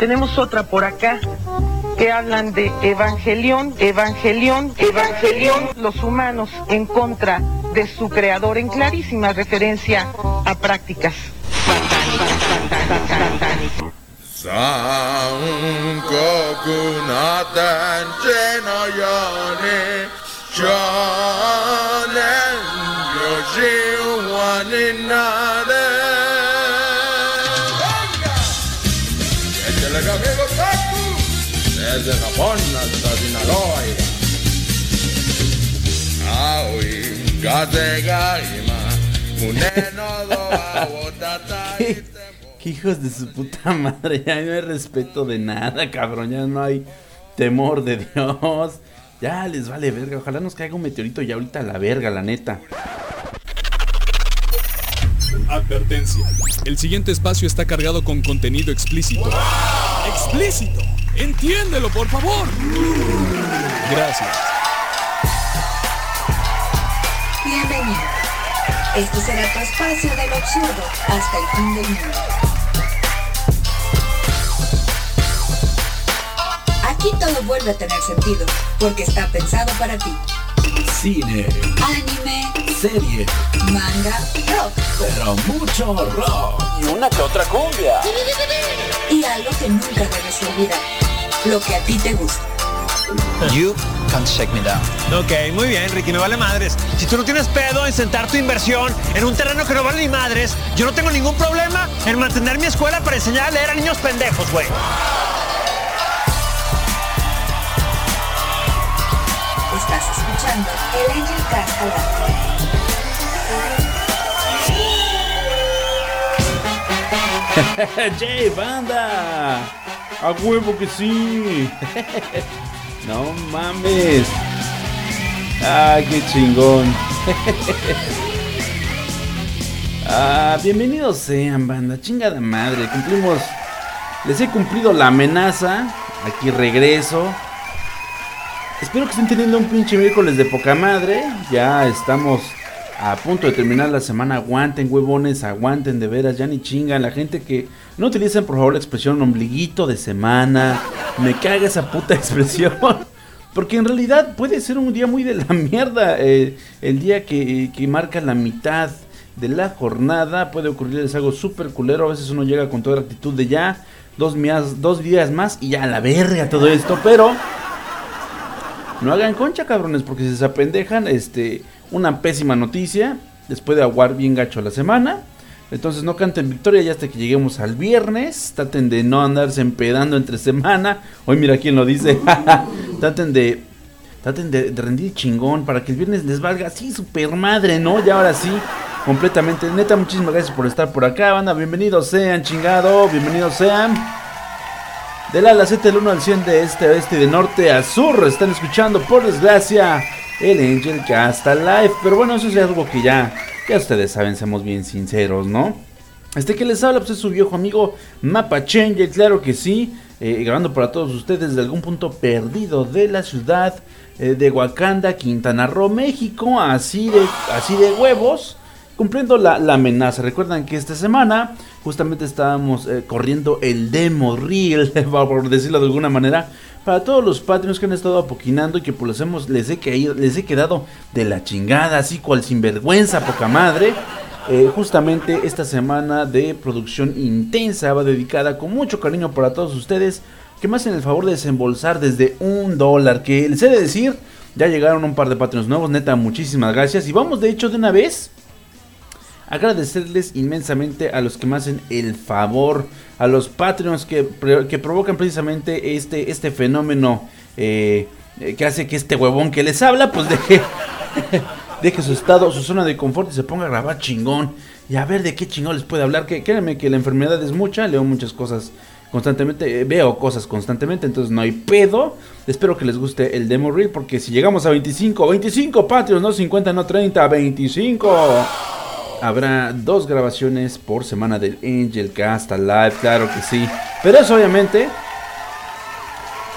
Tenemos otra por acá que hablan de evangelión, evangelión, evangelión, los humanos en contra de su creador en clarísima referencia a prácticas desde Japón hasta Sinaloa. ¿Qué, ¿Qué hijos de su puta madre, ya no hay respeto de nada, cabrón, ya no hay temor de Dios. Ya les vale verga, ojalá nos caiga un meteorito ya ahorita a la verga, la neta. Advertencia. El siguiente espacio está cargado con contenido explícito. ¡Explícito! Entiéndelo, por favor. Gracias. Bienvenido. Este será tu espacio del absurdo hasta el fin del mundo. Aquí todo vuelve a tener sentido, porque está pensado para ti. Cine, Anime, serie, manga, rock pero mucho rock. Y una que otra cumbia. y algo que nunca debes olvidar. Lo que a ti te gusta. You can't shake me down. Ok, muy bien, Ricky, me vale madres. Si tú no tienes pedo en sentar tu inversión en un terreno que no vale ni madres, yo no tengo ningún problema en mantener mi escuela para enseñar a leer a niños pendejos, güey. Estás escuchando el Angel aire. ¡Jay, banda! ¡A huevo que sí! ¡No mames! ¡Ah, qué chingón! ah, bienvenidos sean, banda. Chingada madre. Cumplimos. Les he cumplido la amenaza. Aquí regreso. Espero que estén teniendo un pinche miércoles de poca madre. Ya estamos a punto de terminar la semana. Aguanten, huevones, aguanten de veras. Ya ni chingan. La gente que no utilicen por favor la expresión ombliguito de semana. Me caga esa puta expresión. Porque en realidad puede ser un día muy de la mierda. eh, el día que, que marca la mitad de la jornada. Puede ocurrirles algo súper culero. A veces uno llega con toda la actitud de ya. Dos, dos días más y ya a la verga todo esto. Pero no hagan concha, cabrones, porque si se apendejan, este, una pésima noticia, después de aguar bien gacho la semana. Entonces no canten victoria ya hasta que lleguemos al viernes. Traten de no andarse empedando entre semana. Hoy mira quién lo dice. traten de. Traten de, rendir chingón para que el viernes les valga así super madre, ¿no? Ya ahora sí, completamente. Neta, muchísimas gracias por estar por acá, banda. Bienvenidos sean, chingado. Bienvenidos sean. Del ala 7 del 1 al 100 de este a oeste y de norte a sur. Están escuchando, por desgracia, el Angel Cast Live. Pero bueno, eso es algo que ya, ya ustedes saben, seamos bien sinceros, ¿no? Este que les habla, pues es su viejo amigo Mapa Changer, claro que sí. eh, grabando para todos ustedes de algún punto perdido de la ciudad eh, de Wakanda, Quintana Roo, México. Así de, así de huevos cumpliendo la, la amenaza. Recuerdan que esta semana justamente estábamos eh, corriendo el demo reel, por decirlo de alguna manera, para todos los patrios que han estado apoquinando y que pues les, hemos, les, he, les he quedado de la chingada, así cual sinvergüenza, poca madre. Eh, justamente esta semana de producción intensa va dedicada con mucho cariño para todos ustedes que me hacen el favor de desembolsar desde un dólar. Que les he de decir, ya llegaron un par de patrones nuevos, neta, muchísimas gracias. Y vamos de hecho de una vez agradecerles inmensamente a los que me hacen el favor, a los Patreons que, que provocan precisamente este, este fenómeno eh, eh, que hace que este huevón que les habla, pues deje, deje su estado, su zona de confort y se ponga a grabar chingón. Y a ver de qué chingón les puede hablar. Que créanme que la enfermedad es mucha, leo muchas cosas constantemente, eh, veo cosas constantemente, entonces no hay pedo. Espero que les guste el demo reel, porque si llegamos a 25, 25 Patreons, no 50, no 30, 25 habrá dos grabaciones por semana del Angel Cast Live, claro que sí. Pero eso obviamente,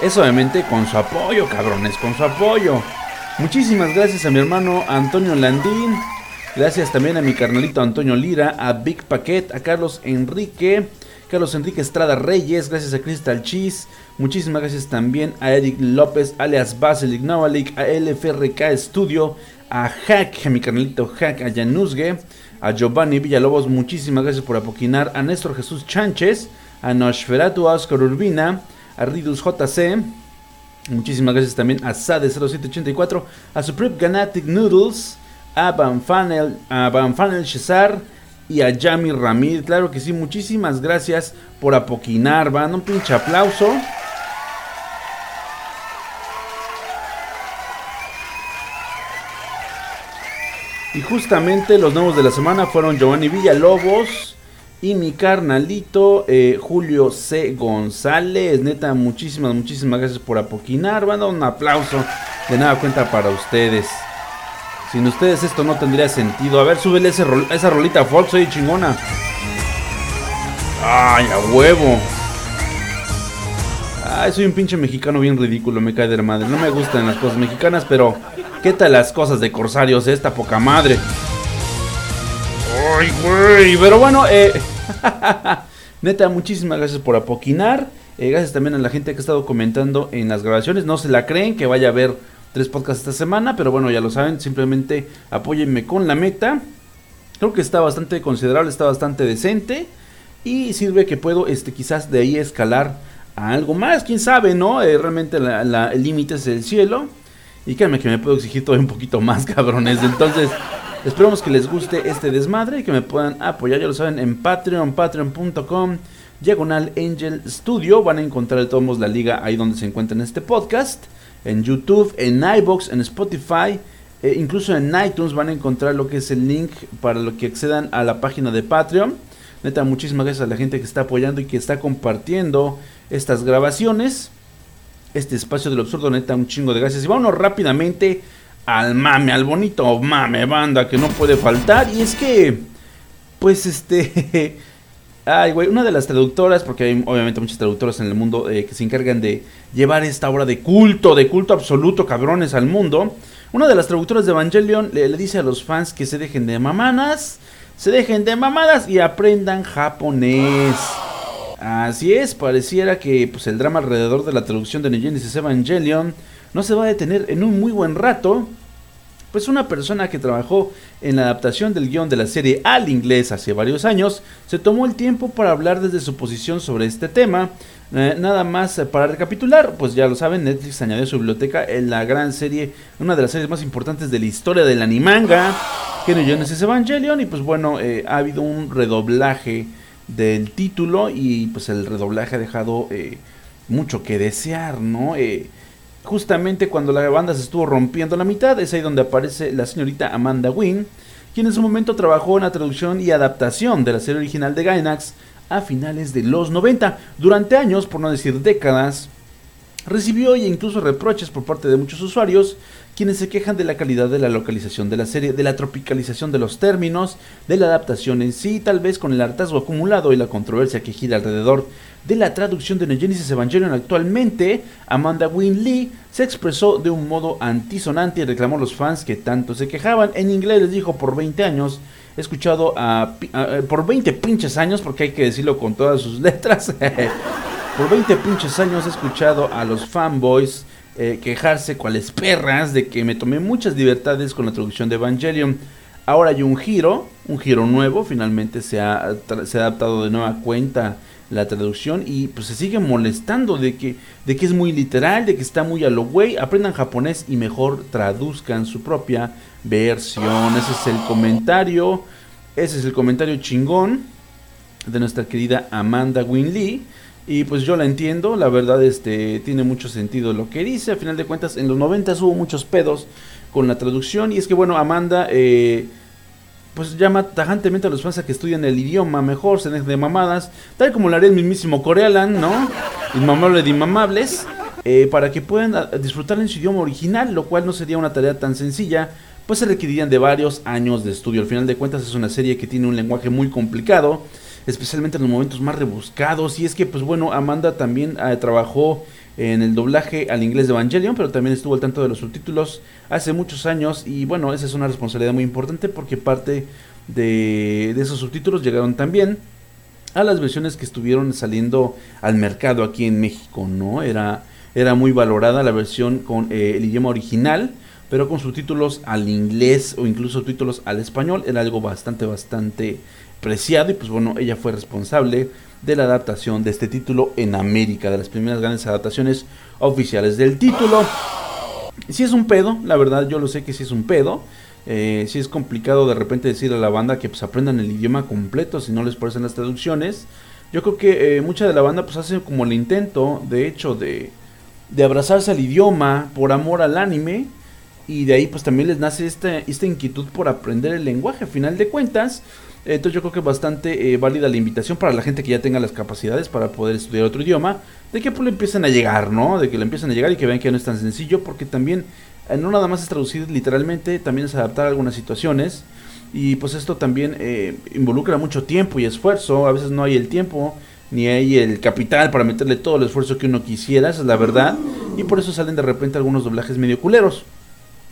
es obviamente con su apoyo, cabrones, con su apoyo. Muchísimas gracias a mi hermano Antonio Landín. Gracias también a mi carnalito Antonio Lira, a Big Paquet, a Carlos Enrique, Carlos Enrique Estrada Reyes, gracias a Crystal Cheese, muchísimas gracias también a Eric López, alias Basilic Novalik, a LFRK Studio, a Hack, a mi carnalito Hack, a Januzge, a Giovanni Villalobos, muchísimas gracias por apoquinar, a Néstor Jesús Chánchez, a Nosferatu, a Oscar Urbina, a Ridus JC, muchísimas gracias también a Sade0784, a Supreme Ganatic Noodles, a Van Fanel, a Van Fanel Cesar y a Yami Ramírez. Claro que sí, muchísimas gracias por apoquinar, van un pinche aplauso. Y justamente los nuevos de la semana fueron Giovanni Villalobos y mi carnalito eh, Julio C. González. Neta, muchísimas, muchísimas gracias por apoquinar. Van a un aplauso de nada cuenta para ustedes. Sin ustedes esto no tendría sentido. A ver, súbele esa rolita folk, soy chingona. Ay, a huevo. Ay, soy un pinche mexicano bien ridículo, me cae de la madre. No me gustan las cosas mexicanas, pero ¿qué tal las cosas de corsarios? Esta poca madre. Ay, güey. Pero bueno, eh. Neta, muchísimas gracias por apoquinar. Eh, gracias también a la gente que ha estado comentando en las grabaciones. No se la creen que vaya a haber tres podcasts esta semana, pero bueno, ya lo saben, simplemente apóyenme con la meta. Creo que está bastante considerable, está bastante decente y sirve que puedo este quizás de ahí escalar algo más, quién sabe, ¿no? Eh, realmente el límite es el cielo. Y créanme que me puedo exigir todavía un poquito más, cabrones. Entonces, esperamos que les guste este desmadre y que me puedan apoyar, ya lo saben, en Patreon, patreon.com, diagonal Angel Studio. Van a encontrar de todos la liga ahí donde se encuentra en este podcast en YouTube, en iBox, en Spotify, e incluso en iTunes van a encontrar lo que es el link para lo que accedan a la página de Patreon. Neta, muchísimas gracias a la gente que está apoyando y que está compartiendo estas grabaciones. Este espacio del absurdo, neta, un chingo de gracias. Y vámonos rápidamente al mame, al bonito mame banda que no puede faltar. Y es que, pues este... Ay, güey, una de las traductoras, porque hay obviamente muchas traductoras en el mundo eh, que se encargan de llevar esta obra de culto, de culto absoluto, cabrones, al mundo. Una de las traductoras de Evangelion le, dice a los fans que se dejen de mamadas, se dejen de mamadas y aprendan japonés. Así es, pareciera que pues, el drama alrededor de la traducción de Negenesis Evangelion no se va a detener en un muy buen rato pues una persona que trabajó en la adaptación del guion de la serie al inglés hace varios años, se tomó el tiempo para hablar desde su posición sobre este tema. Eh, nada más eh, para recapitular, pues ya lo saben, Netflix añadió a su biblioteca en la gran serie, una de las series más importantes de la historia del animanga, que no Genesis Evangelion, y pues bueno, eh, ha habido un redoblaje del título y pues el redoblaje ha dejado mucho que desear, ¿no? Justamente cuando la banda se estuvo rompiendo la mitad, es ahí donde aparece la señorita Amanda Wynn, quien en su momento trabajó en la traducción y adaptación de la serie original de Gainax a finales de los 90. Durante años, por no decir décadas, recibió e incluso reproches por parte de muchos usuarios quienes se quejan de la calidad de la localización de la serie, de la tropicalización de los términos, de la adaptación en sí, tal vez con el hartazgo acumulado y la controversia que gira alrededor de la traducción de Negenesis Evangelion actualmente, Amanda Wynne Lee se expresó de un modo antisonante y reclamó a los fans que tanto se quejaban. En inglés les dijo por 20 años, he escuchado a, por 20 pinches años, porque hay que decirlo con todas sus letras, por 20 pinches años he escuchado a los fanboys eh, quejarse cuales perras de que me tomé muchas libertades con la traducción de Evangelion. Ahora hay un giro, un giro nuevo, finalmente se ha, se ha adaptado de nueva cuenta la traducción y pues se sigue molestando de que, de que es muy literal, de que está muy a lo güey, aprendan japonés y mejor traduzcan su propia versión. Ese es el comentario, ese es el comentario chingón de nuestra querida Amanda Winley. Y pues yo la entiendo, la verdad este tiene mucho sentido lo que dice. A final de cuentas, en los 90 hubo muchos pedos con la traducción. Y es que bueno, Amanda eh, pues llama tajantemente a los fans a que estudian el idioma mejor, se dejen de mamadas, tal como lo haría el mismísimo Corealan, ¿no? Inmamable de inmamables, eh, para que puedan ah, disfrutar en su idioma original, lo cual no sería una tarea tan sencilla, pues se requerirían de varios años de estudio. Al final de cuentas es una serie que tiene un lenguaje muy complicado especialmente en los momentos más rebuscados. Y es que, pues bueno, Amanda también eh, trabajó en el doblaje al inglés de Evangelion, pero también estuvo al tanto de los subtítulos hace muchos años. Y bueno, esa es una responsabilidad muy importante porque parte de, esos subtítulos llegaron también a las versiones que estuvieron saliendo al mercado aquí en México, ¿no? Era, era muy valorada la versión con eh, el idioma original, pero con subtítulos al inglés o incluso títulos al español, era algo bastante, bastante preciado y pues bueno, ella fue responsable de la adaptación de este título en América, de las primeras grandes adaptaciones oficiales del título. Si es un pedo, la verdad yo lo sé que si es un pedo. Eh, si es complicado de repente decir a la banda que pues aprendan el idioma completo si no les parecen las traducciones. Yo creo que eh, mucha de la banda pues hace como el intento, de hecho, de, de abrazarse al idioma por amor al anime. Y de ahí pues también les nace esta, esta inquietud por aprender el lenguaje. A final de cuentas, entonces yo creo que es bastante eh, válida la invitación para la gente que ya tenga las capacidades para poder estudiar otro idioma, de que pues le empiecen a llegar, ¿no? De que le empiecen a llegar y que vean que no es tan sencillo, porque también eh, no nada más es traducir literalmente, también es adaptar algunas situaciones. Y pues esto también eh, involucra mucho tiempo y esfuerzo, a veces no hay el tiempo ni hay el capital para meterle todo el esfuerzo que uno quisiera, esa es la verdad, y por eso salen de repente algunos doblajes medio culeros.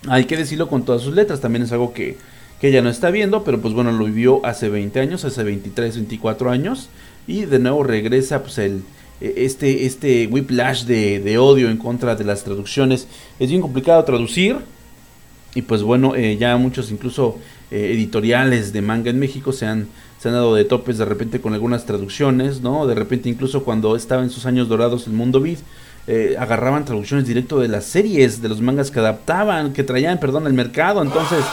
Hay que decirlo con todas sus letras, también es algo que que ella no está viendo, pero pues bueno, lo vivió hace 20 años, hace 23, 24 años, y de nuevo regresa pues el, e, este, este whiplash de, de odio en contra de las traducciones. Es bien complicado traducir, y pues bueno, eh, ya muchos incluso eh, editoriales de manga en México se han, se han dado de topes de repente con algunas traducciones, ¿no? De repente incluso cuando estaba en sus años dorados el mundo vid, eh, agarraban traducciones directo de las series, de los mangas que adaptaban, que traían, perdón, al mercado. Entonces,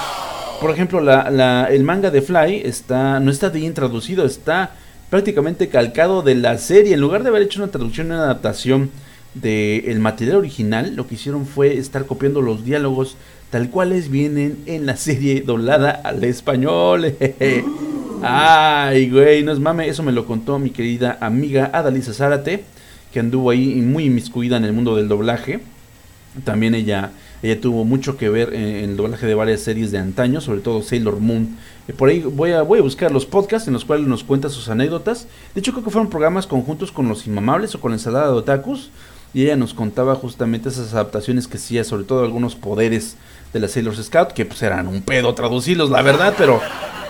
por ejemplo, la, el manga de Fly está, no está bien traducido, está prácticamente calcado de la serie. En lugar de haber hecho una traducción, una adaptación del material original, lo que hicieron fue estar copiando los diálogos tal cuales vienen en la serie doblada al español. Ay, güey, no es mame, eso me lo contó mi querida amiga Adalisa Zárate, que anduvo ahí muy inmiscuida en el mundo del doblaje. También ella ella tuvo mucho que ver en, el doblaje de varias series de antaño, sobre todo Sailor Moon. Eh, por ahí voy a, voy a buscar los podcasts en los cuales nos cuenta sus anécdotas. De hecho, creo que fueron programas conjuntos con Los Inmamables o con Ensalada de Otakus. Y ella nos contaba justamente esas adaptaciones que hacía, sobre todo algunos poderes de la Sailor Scout, que pues eran un pedo traducirlos, la verdad, pero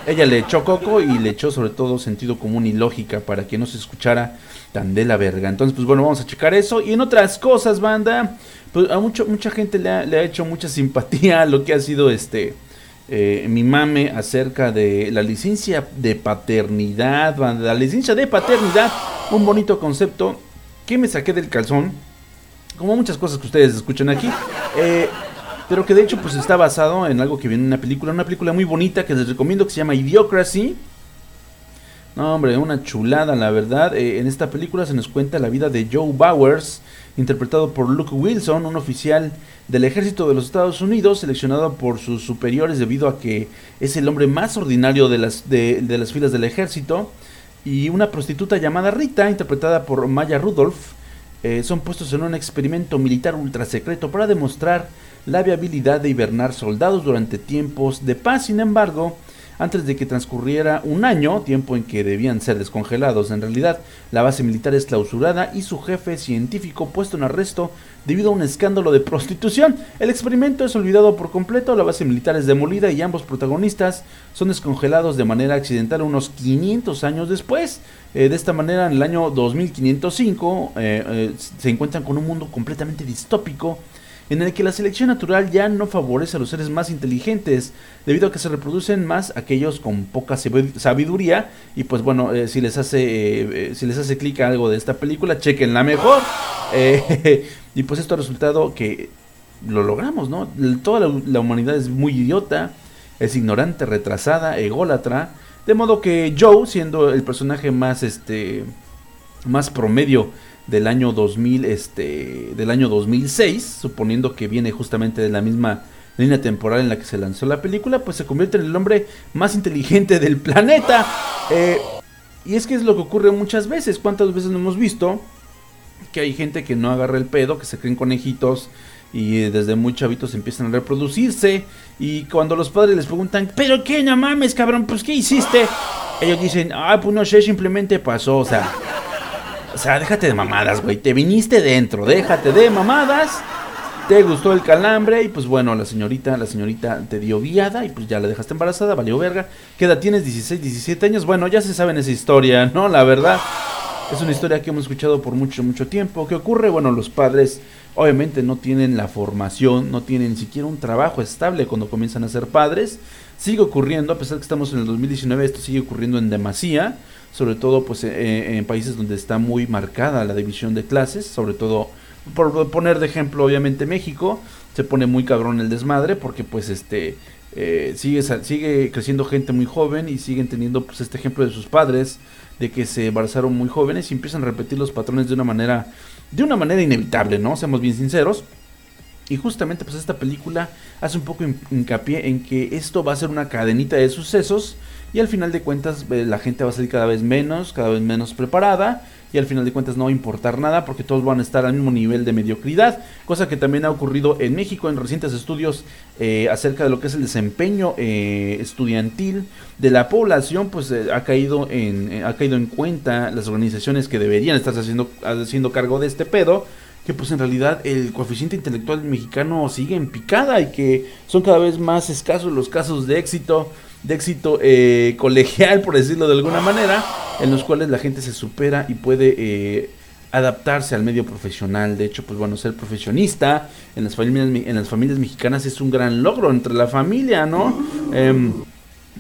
ella le echó coco y le echó sobre todo sentido común y lógica para que no se escuchara tan de la verga. Entonces, pues bueno, vamos a checar eso. Y en otras cosas, banda, pues a mucho, mucha gente le ha, hecho mucha simpatía a lo que ha sido este eh, mi mame acerca de la licencia de paternidad, la licencia de paternidad, un bonito concepto que me saqué del calzón, como muchas cosas que ustedes escuchan aquí, eh, pero que de hecho pues está basado en algo que viene en una película, una película muy bonita que les recomiendo que se llama Idiocracy. No, hombre, una chulada, la verdad. Eh, en esta película se nos cuenta la vida de Joe Bowers, interpretado por Luke Wilson, un oficial del ejército de los Estados Unidos, seleccionado por sus superiores debido a que es el hombre más ordinario de las, de, las filas del ejército, y una prostituta llamada Rita, interpretada por Maya Rudolph, eh, son puestos en un experimento militar ultra secreto para demostrar la viabilidad de hibernar soldados durante tiempos de paz. Sin embargo, antes de que transcurriera un año, tiempo en que debían ser descongelados. En realidad, la base militar es clausurada y su jefe científico puesto en arresto debido a un escándalo de prostitución. El experimento es olvidado por completo, la base militar es demolida y ambos protagonistas son descongelados de manera accidental unos 500 años después. Eh, de esta manera, en el año 2505 eh, eh, se encuentran con un mundo completamente distópico en el que la selección natural ya no favorece a los seres más inteligentes, debido a que se reproducen más aquellos con poca sabiduría. Y pues bueno, eh, si les hace eh, eh, si les hace clic a algo de esta película, chequenla mejor. y pues esto ha resultado que lo logramos, ¿no? Toda la, humanidad es muy idiota, es ignorante, retrasada, ególatra. De modo que Joe, siendo el personaje más este más promedio del año 2000, este, del año 2006, suponiendo que viene justamente de la misma línea temporal en la que se lanzó la película, pues se convierte en el hombre más inteligente del planeta. Eh, y es que es lo que ocurre muchas veces. ¿Cuántas veces no hemos visto que hay gente que no agarra el pedo, que se creen conejitos y desde muy chavitos empiezan a reproducirse? Y cuando los padres les preguntan, ¿pero qué? No mames, cabrón, pues ¿qué hiciste? Ellos dicen, ah, pues no sé, simplemente pasó, o sea. O sea, déjate de mamadas, güey. Te viniste dentro, déjate de mamadas. te gustó el calambre y pues bueno, la señorita, la señorita te dio viada y pues ya la dejaste embarazada, valió verga. ¿Qué edad tienes? 16, 17 años. Bueno, ya se sabe en esa historia, ¿no? La verdad. Es una historia que hemos escuchado por mucho, mucho tiempo. ¿Qué ocurre? Bueno, los padres obviamente no tienen la formación, no tienen ni siquiera un trabajo estable cuando comienzan a ser padres. Sigue ocurriendo, a pesar de que estamos en el 2019, esto sigue ocurriendo en demasía, sobre todo pues eh, en países donde está muy marcada la división de clases, sobre todo por poner de ejemplo obviamente México, se pone muy cabrón el desmadre porque pues este eh, sigue, sigue creciendo gente muy joven y siguen teniendo pues este ejemplo de sus padres de que se embarazaron muy jóvenes y empiezan a repetir los patrones de una manera de una manera inevitable, ¿no? Seamos bien sinceros. Y justamente pues esta película hace un poco hincapié en que esto va a ser una cadenita de sucesos y al final de cuentas eh, la gente va a salir cada vez menos, cada vez menos preparada y al final de cuentas no va a importar nada porque todos van a estar al mismo nivel de mediocridad, cosa que también ha ocurrido en México en recientes estudios eh, acerca de lo que es el desempeño eh, estudiantil de la población, pues ha caído en ha caído en cuenta las organizaciones que deberían estar haciendo haciendo cargo de este pedo que pues en realidad el coeficiente intelectual mexicano sigue en picada y que son cada vez más escasos los casos de éxito de éxito eh, colegial, por decirlo de alguna manera, en los cuales la gente se supera y puede eh, adaptarse al medio profesional. De hecho, pues bueno, ser profesionista en las familias, en las familias mexicanas es un gran logro entre la familia, ¿no? Em,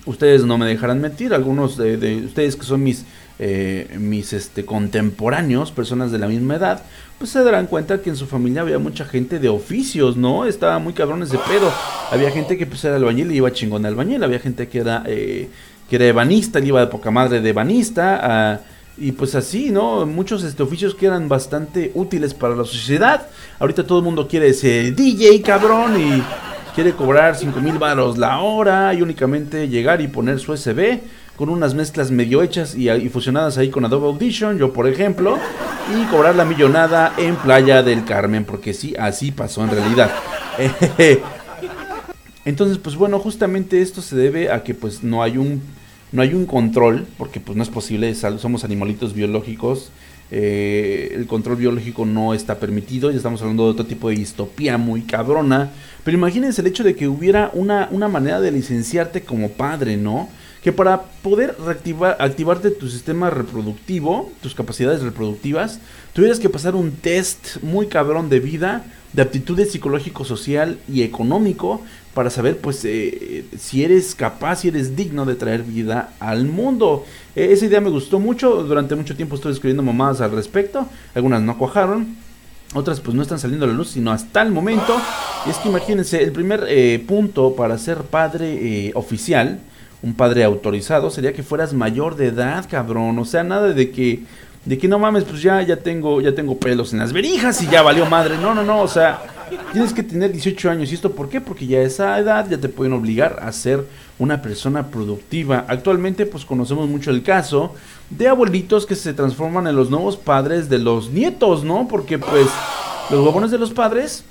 ustedes no me dejarán mentir, algunos de ustedes que son mis eh, mis este, contemporáneos, personas de la misma edad, pues se darán cuenta que en su familia había mucha gente de oficios, ¿no? Estaba muy cabrones de pedo. Había gente que pues era albañil y iba chingón al albañil, había gente que era, eh, que era ebanista, y iba de poca madre de ebanista, ah, y pues así, ¿no? Muchos este, oficios que eran bastante útiles para la sociedad. Ahorita todo el mundo quiere ser DJ, cabrón, y quiere cobrar 5 mil baros la hora y únicamente llegar y poner su USB con unas mezclas medio hechas y, fusionadas ahí con Adobe Audition, yo por ejemplo, y cobrar la millonada en Playa del Carmen, porque sí, así pasó en realidad. Entonces, pues bueno, justamente esto se debe a que pues no hay un no hay un control, porque pues no es posible, somos animalitos biológicos, eh, el control biológico no está permitido, ya estamos hablando de otro tipo de distopía muy cabrona, pero imagínense el hecho de que hubiera una, una manera de licenciarte como padre, ¿no? Que para poder reactivar, activarte tu sistema reproductivo, tus capacidades reproductivas, tuvieras que pasar un test muy cabrón de vida, de aptitudes psicológico, social y económico para saber pues eh, si eres capaz, si eres digno de traer vida al mundo. E, esa idea me gustó mucho, durante mucho tiempo estoy escribiendo mamadas al respecto, algunas no cuajaron, otras pues no están saliendo a la luz sino hasta el momento. Y es que imagínense, el primer eh, punto para ser padre eh, oficial, un padre autorizado sería que fueras mayor de edad, cabrón. O sea, nada de que de que no mames, pues ya ya tengo ya tengo pelos en las verijas y ya valió madre. No, no, no, o sea, tienes que tener 18 años. ¿Y esto por qué? Porque ya a esa edad ya te pueden obligar a ser una persona productiva. Actualmente pues conocemos mucho el caso de abuelitos que se transforman en los nuevos padres de los nietos, ¿no? Porque pues los huevones de los padres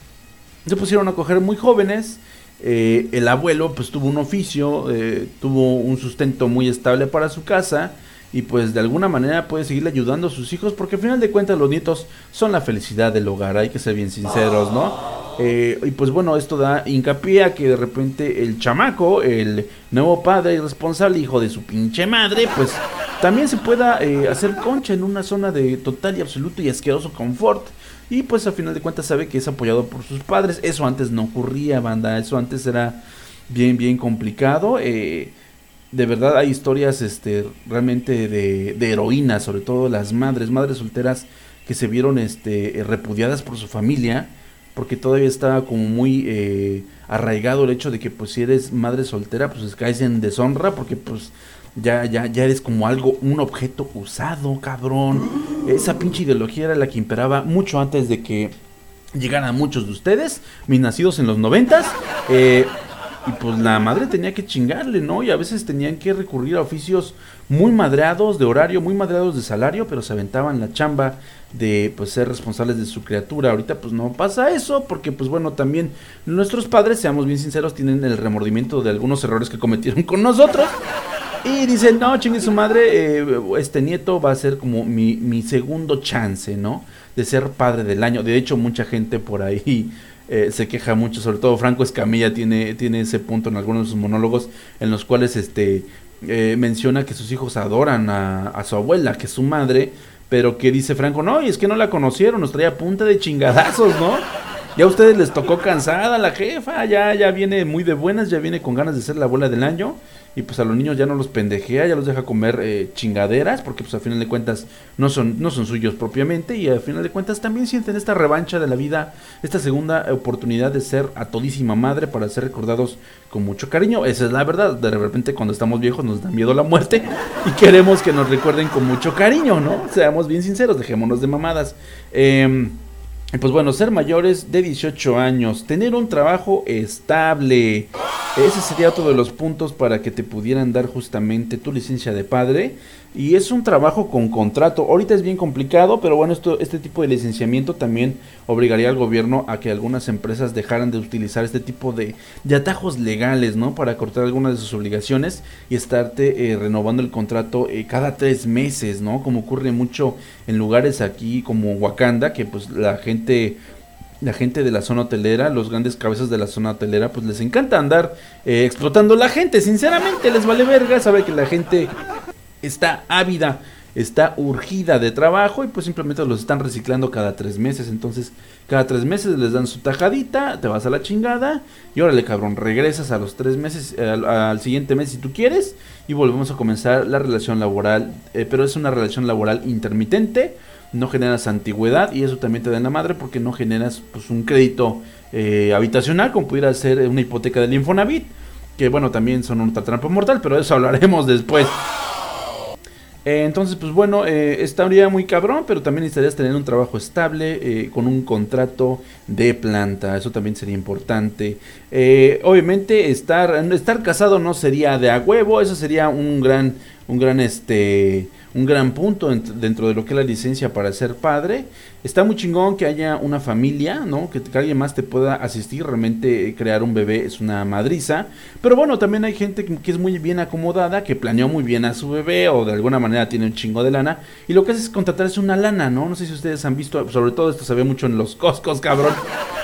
se pusieron a coger muy jóvenes eh, el abuelo pues tuvo un oficio, eh, tuvo un sustento muy estable para su casa y pues de alguna manera puede seguirle ayudando a sus hijos porque al final de cuentas los nietos son la felicidad del hogar, hay que ser bien sinceros, ¿no? Eh, y pues bueno, esto da hincapié a que de repente el chamaco, el nuevo padre irresponsable, hijo de su pinche madre, pues también se pueda hacer concha en una zona de total y absoluto y asqueroso confort y pues a final de cuentas sabe que es apoyado por sus padres. Eso antes no ocurría, banda. Eso antes era bien, bien complicado. Eh, de verdad hay historias este, realmente de, de heroínas, sobre todo las madres, madres solteras que se vieron este, repudiadas por su familia, porque todavía estaba como muy eh, arraigado el hecho de que pues si eres madre soltera, pues caes en deshonra, porque pues ya, ya, ya eres como algo, un objeto usado, cabrón. Esa pinche ideología era la que imperaba mucho antes de que llegaran muchos de ustedes, mis nacidos en los noventas. Eh, y pues la madre tenía que chingarle, ¿no? Y a veces tenían que recurrir a oficios muy madreados de horario, muy madreados de salario, pero se aventaban la chamba de pues ser responsables de su criatura. Ahorita pues no pasa eso, porque pues bueno, también nuestros padres, seamos bien sinceros, tienen el remordimiento de algunos errores que cometieron con nosotros. Y dice, no, chingue su madre, eh, este nieto va a ser como mi, mi segundo chance, ¿no? De ser padre del año. De hecho, mucha gente por ahí eh, se queja mucho, sobre todo Franco Escamilla tiene, tiene ese punto en algunos de sus monólogos en los cuales este eh, menciona que sus hijos adoran a, a, su abuela, que es su madre, pero que dice Franco, no, y es que no la conocieron, nos traía punta de chingadazos, ¿no? Ya a ustedes les tocó cansada la jefa, ya, ya viene muy de buenas, ya viene con ganas de ser la abuela del año y pues a los niños ya no los pendejea, ya los deja comer eh, chingaderas, porque pues a final de cuentas no son, no son suyos propiamente, y a final de cuentas también sienten esta revancha de la vida, esta segunda oportunidad de ser a todísima madre para ser recordados con mucho cariño. Esa es la verdad, de repente cuando estamos viejos nos da miedo la muerte y queremos que nos recuerden con mucho cariño, ¿no? Seamos bien sinceros, dejémonos de mamadas. Eh, pues bueno, ser mayores de 18 años, tener un trabajo estable. Ese sería otro de los puntos para que te pudieran dar justamente tu licencia de padre. Y es un trabajo con contrato. Ahorita es bien complicado, pero bueno, esto, este tipo de licenciamiento también obligaría al gobierno a que algunas empresas dejaran de utilizar este tipo de, de atajos legales, ¿no? Para cortar algunas de sus obligaciones y estarte eh, renovando el contrato eh, cada tres meses, ¿no? Como ocurre mucho en lugares aquí como Wakanda, que pues la gente la gente de la zona hotelera, los grandes cabezas de la zona hotelera, pues les encanta andar eh, explotando la gente, sinceramente, les vale verga, sabe que la gente está ávida, está urgida de trabajo y pues simplemente los están reciclando cada tres meses. Entonces, cada tres meses les dan su tajadita, te vas a la chingada y órale cabrón, regresas a los tres meses, al, siguiente mes si tú quieres y volvemos a comenzar la relación laboral. Eh, pero es una relación laboral intermitente, no generas antigüedad y eso también te da en la madre porque no generas pues un crédito eh, habitacional como pudiera ser una hipoteca del Infonavit. Que bueno, también son una trampa mortal, pero eso hablaremos después. Eh, entonces, pues bueno, eh, estaría muy cabrón, pero también necesitarías tener un trabajo estable eh, con un contrato de planta. Eso también sería importante. Eh, obviamente, estar, estar casado no sería de a huevo. Eso sería un gran, un gran, este, un gran punto dentro de lo que es la licencia para ser padre. Está muy chingón que haya una familia, ¿no? Que, alguien más te pueda asistir. Realmente crear un bebé es una madriza. Pero bueno, también hay gente que, que, es muy bien acomodada, que planeó muy bien a su bebé o de alguna manera tiene un chingo de lana. Y lo que hace es contratarse una lana, ¿no? No sé si ustedes han visto, sobre todo esto se ve mucho en los Costcos, cabrón.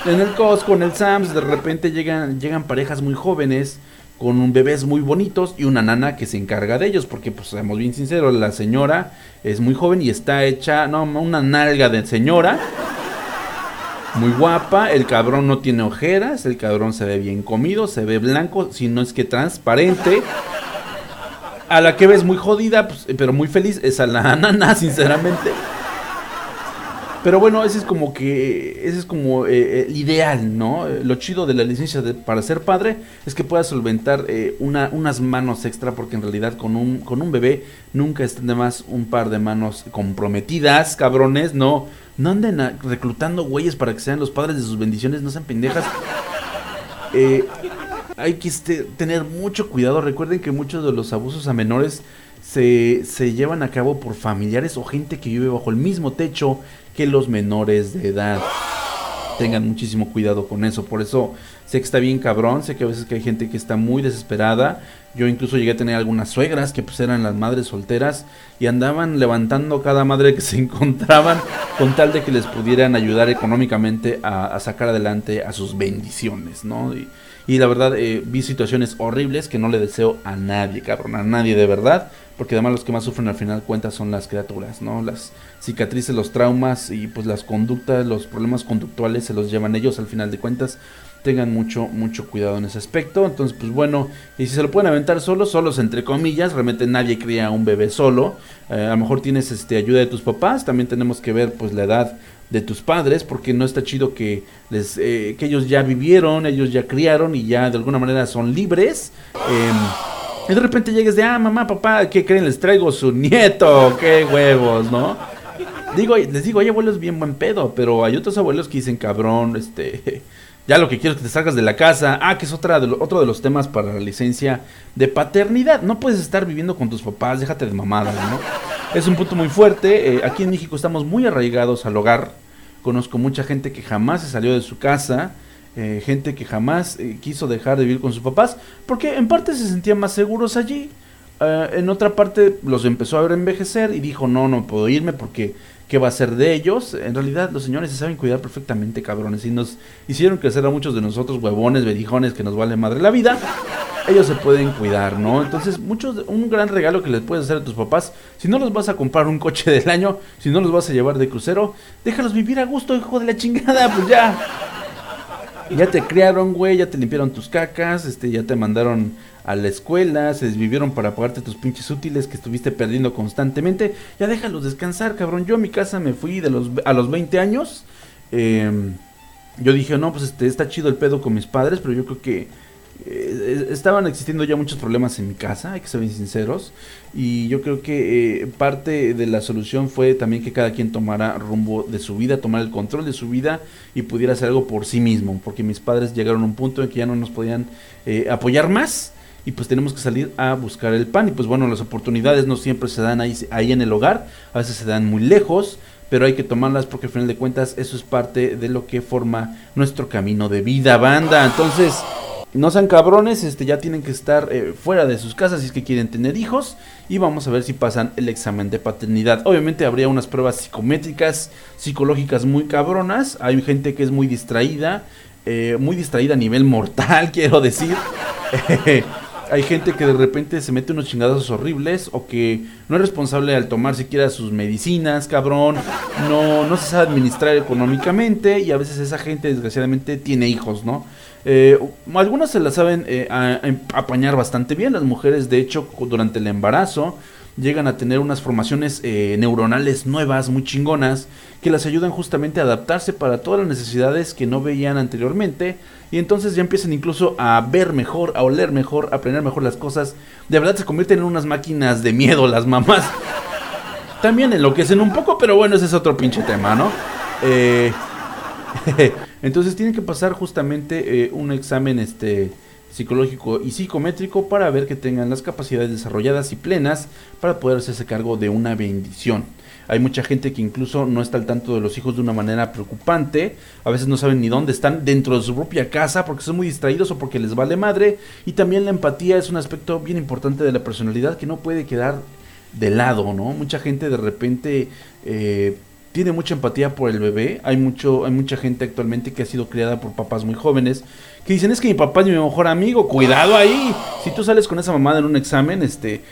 En el Costco, en el Sams, de repente llegan, llegan parejas muy jóvenes con bebés muy bonitos y una nana que se encarga de ellos, porque pues seamos bien sinceros, la señora es muy joven y está hecha, no, una nalga de señora, muy guapa, el cabrón no tiene ojeras, el cabrón se ve bien comido, se ve blanco, si no es que transparente. A la que ves muy jodida, pues, pero muy feliz, es a la nana, sinceramente. Pero bueno, ese es como que, ese es como eh, el ideal, ¿no? Lo chido de la licencia de, para ser padre es que puedas solventar eh, una, unas manos extra, porque en realidad con un, con un bebé nunca están de más un par de manos comprometidas, cabrones, no, no anden reclutando güeyes para que sean los padres de sus bendiciones, no sean pendejas. Eh, hay que este, tener mucho cuidado, recuerden que muchos de los abusos a menores se, se llevan a cabo por familiares o gente que vive bajo el mismo techo que los menores de edad. Tengan muchísimo cuidado con eso. Por eso sé que está bien cabrón. Sé que a veces que hay gente que está muy desesperada. Yo incluso llegué a tener algunas suegras que pues eran las madres solteras y andaban levantando cada madre que se encontraban con tal de que les pudieran ayudar económicamente a, sacar adelante a sus bendiciones, ¿no? Y, y la verdad eh, vi situaciones horribles que no le deseo a nadie, cabrón, a nadie de verdad, porque además los que más sufren al final cuentas son las criaturas, ¿no? Las cicatrices, los traumas y pues las conductas, los problemas conductuales se los llevan ellos al final de cuentas. Tengan mucho, mucho cuidado en ese aspecto. Entonces, pues bueno, y si se lo pueden aventar solos, solos entre comillas, realmente nadie cría un bebé solo. Eh, a lo mejor tienes este ayuda de tus papás, también tenemos que ver pues la edad de tus padres, porque no está chido que les eh, que ellos ya vivieron, ellos ya criaron y ya de alguna manera son libres. Eh, y de repente llegues de, ah, mamá, papá, ¿qué creen? Les traigo su nieto, qué huevos, ¿no? Digo, les digo, hay abuelos bien buen pedo, pero hay otros abuelos que dicen, cabrón, este, ya lo que quiero es que te salgas de la casa. Ah, que es otra de otro de los temas para la licencia de paternidad. No puedes estar viviendo con tus papás, déjate de mamadas, ¿no? Es un punto muy fuerte. Eh, aquí en México estamos muy arraigados al hogar. Conozco mucha gente que jamás se salió de su casa. Eh, gente que jamás eh, quiso dejar de vivir con sus papás. Porque en parte se sentían más seguros allí. Eh, en otra parte los empezó a ver envejecer y dijo, no, no puedo irme porque ¿qué va a ser de ellos? En realidad los señores se saben cuidar perfectamente, cabrones. Y nos hicieron crecer a muchos de nosotros huevones, berijones, que nos vale madre la vida. Ellos se pueden cuidar, ¿no? Entonces, muchos, un gran regalo que les puedes hacer a tus papás, si no los vas a comprar un coche del año, si no los vas a llevar de crucero, déjalos vivir a gusto, hijo de la chingada, pues ya. Ya te criaron, güey, ya te limpiaron tus cacas, este, ya te mandaron a la escuela, se desvivieron para pagarte tus pinches útiles que estuviste perdiendo constantemente. Ya déjalos descansar, cabrón. Yo a mi casa me fui de los, a los 20 años. Em, yo dije, no, pues este, está chido el pedo con mis padres, pero yo creo que eh, estaban existiendo ya muchos problemas en mi casa, hay que ser bien sinceros. Y yo creo que eh, parte de la solución fue también que cada quien tomara rumbo de su vida, tomara el control de su vida y pudiera hacer algo por sí mismo. Porque mis padres llegaron a un punto en que ya no nos podían eh, apoyar más y pues tenemos que salir a buscar el pan. Y pues bueno, las oportunidades no siempre se dan ahí, ahí en el hogar, a veces se dan muy lejos, pero hay que tomarlas porque al final de cuentas eso es parte de lo que forma nuestro camino de vida, banda. Entonces, no sean cabrones, este, ya tienen que estar eh, fuera de sus casas si es que quieren tener hijos y vamos a ver si pasan el examen de paternidad. Obviamente habría unas pruebas psicométricas, psicológicas muy cabronas, hay gente que es muy distraída, eh, muy distraída a nivel mortal, quiero decir. hay gente que de repente se mete unos chingados horribles o que no es responsable al tomar siquiera sus medicinas, cabrón, no, no se sabe administrar económicamente y a veces esa gente desgraciadamente tiene hijos, ¿no? Eh, algunas se las saben eh, apañar bastante bien, las mujeres de hecho durante el embarazo llegan a tener unas formaciones eh, neuronales nuevas, muy chingonas, que las ayudan justamente a adaptarse para todas las necesidades que no veían anteriormente. Y entonces ya empiezan incluso a ver mejor, a oler mejor, a aprender mejor las cosas. De verdad se convierten en unas máquinas de miedo las mamás. También enloquecen un poco, pero bueno, ese es otro pinche tema, ¿no? Eh, entonces tienen que pasar justamente eh, un examen este psicológico y psicométrico para ver que tengan las capacidades desarrolladas y plenas para poder hacerse cargo de una bendición. Hay mucha gente que incluso no está al tanto de los hijos de una manera preocupante. A veces no saben ni dónde están dentro de su propia casa porque son muy distraídos o porque les vale madre. Y también la empatía es un aspecto bien importante de la personalidad que no puede quedar de lado, ¿no? Mucha gente de repente eh, tiene mucha empatía por el bebé. Hay, mucho, hay mucha gente actualmente que ha sido criada por papás muy jóvenes que dicen es que mi papá es mi mejor amigo. Cuidado ahí. Si tú sales con esa mamada en un examen, este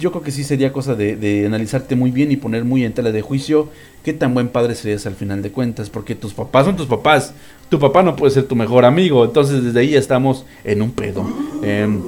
yo creo que sí sería cosa de, analizarte muy bien y poner muy en tela de juicio qué tan buen padre serías al final de cuentas, porque tus papás son tus papás, tu papá no puede ser tu mejor amigo, entonces desde ahí estamos en un pedo. Em,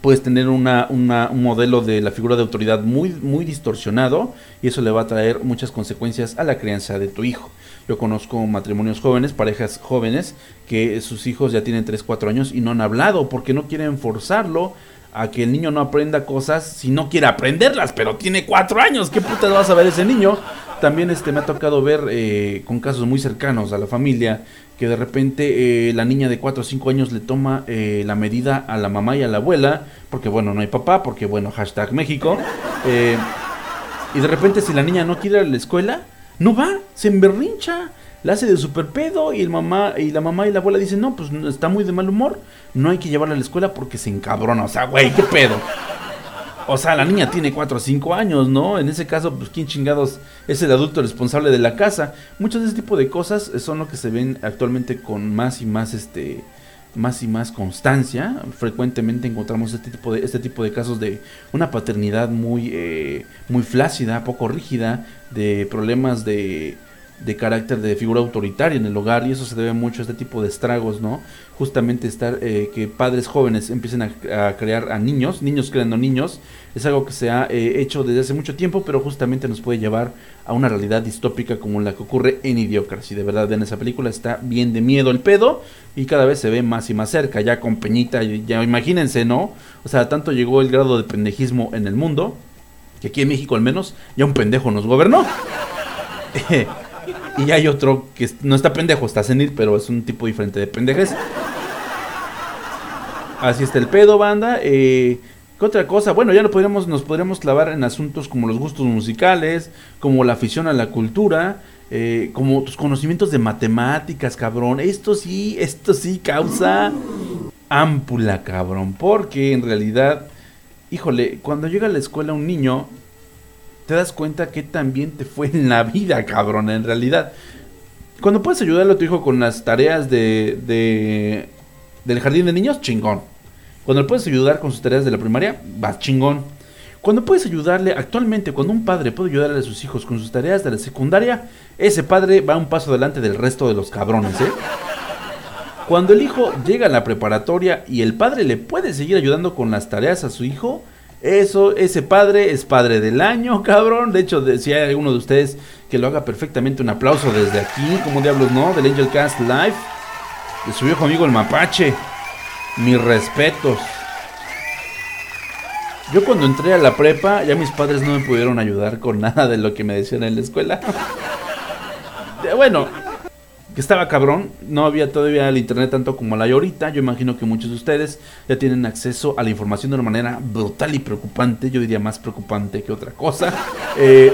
puedes tener una, un modelo de la figura de autoridad muy, muy distorsionado y eso le va a traer muchas consecuencias a la crianza de tu hijo. Yo conozco matrimonios jóvenes, parejas jóvenes, que sus hijos ya tienen 3, 4 años y no han hablado porque no quieren forzarlo a que el niño no aprenda cosas si no quiere aprenderlas, pero tiene cuatro años, ¿qué putas va a saber ese niño? También este, me ha tocado ver eh, con casos muy cercanos a la familia que de repente eh, la niña de 4 o 5 años le toma eh, la medida a la mamá y a la abuela, porque bueno, no hay papá, porque bueno, hashtag México, y de repente si la niña no quiere ir a la escuela, no va, se emberrincha la hace de super pedo y el mamá y la mamá y la abuela dicen, "No, pues está muy de mal humor, no hay que llevarla a la escuela porque se encabrona." O sea, güey, qué pedo. O sea, la niña tiene 4 o 5 años, ¿no? En ese caso, pues quién chingados es el adulto responsable de la casa. Muchos de ese tipo de cosas son lo que se ven actualmente con más y más este más y más constancia. Frecuentemente encontramos este tipo de, este tipo de casos de una paternidad muy, eh, muy flácida, poco rígida, de problemas de de carácter de figura autoritaria en el hogar y eso se debe mucho a este tipo de estragos, ¿no? Justamente estar eh, que padres jóvenes empiecen a, crear a niños, niños creando niños, es algo que se ha eh, hecho desde hace mucho tiempo, pero justamente nos puede llevar a una realidad distópica como la que ocurre en Idiocracy. De verdad, en esa película está bien de miedo el pedo y cada vez se ve más y más cerca, ya con Peñita, ya imagínense, ¿no? O sea, tanto llegó el grado de pendejismo en el mundo, que aquí en México al menos ya un pendejo nos gobernó. Y hay otro que no está pendejo, está senil, pero es un tipo diferente de pendejes. Así está el pedo, banda. Eh, ¿Qué otra cosa? Bueno, ya no podríamos, nos podríamos clavar en asuntos como los gustos musicales, como la afición a la cultura, eh, como tus conocimientos de matemáticas, cabrón. Esto sí, esto sí causa ámpula, cabrón. Porque en realidad híjole, cuando llega a la escuela un niño, te das cuenta que también te fue en la vida, cabrón, en realidad. Cuando puedes ayudarle a tu hijo con las tareas de, de del jardín de niños, chingón. Cuando le puedes ayudar con sus tareas de la primaria, va chingón. Cuando puedes ayudarle, actualmente, cuando un padre puede ayudarle a sus hijos con sus tareas de la secundaria, ese padre va un paso adelante del resto de los cabrones, ¿eh? Cuando el hijo llega a la preparatoria y el padre le puede seguir ayudando con las tareas a su hijo, eso, ese padre es padre del año, cabrón. De hecho, si hay alguno de ustedes que lo haga perfectamente, un aplauso desde aquí, como diablos no, del Angel Cast Live, de su viejo amigo el Mapache. Mis respetos. Yo cuando entré a la prepa, ya mis padres no me pudieron ayudar con nada de lo que me decían en la escuela. bueno, que estaba cabrón, no había todavía el internet tanto como la hay ahorita. Yo imagino que muchos de ustedes ya tienen acceso a la información de una manera brutal y preocupante, yo diría más preocupante que otra cosa. Eh,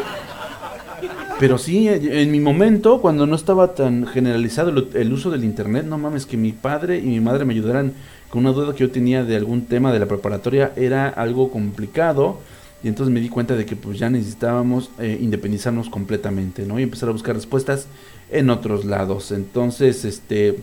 pero sí, en mi momento, cuando no estaba tan generalizado el, uso del internet, no mames, que mi padre y mi madre me ayudaran con una duda que yo tenía de algún tema de la preparatoria, era algo complicado. Y entonces me di cuenta de que pues ya necesitábamos eh, independizarnos completamente, ¿no? Y empezar a buscar respuestas en otros lados. Entonces, este...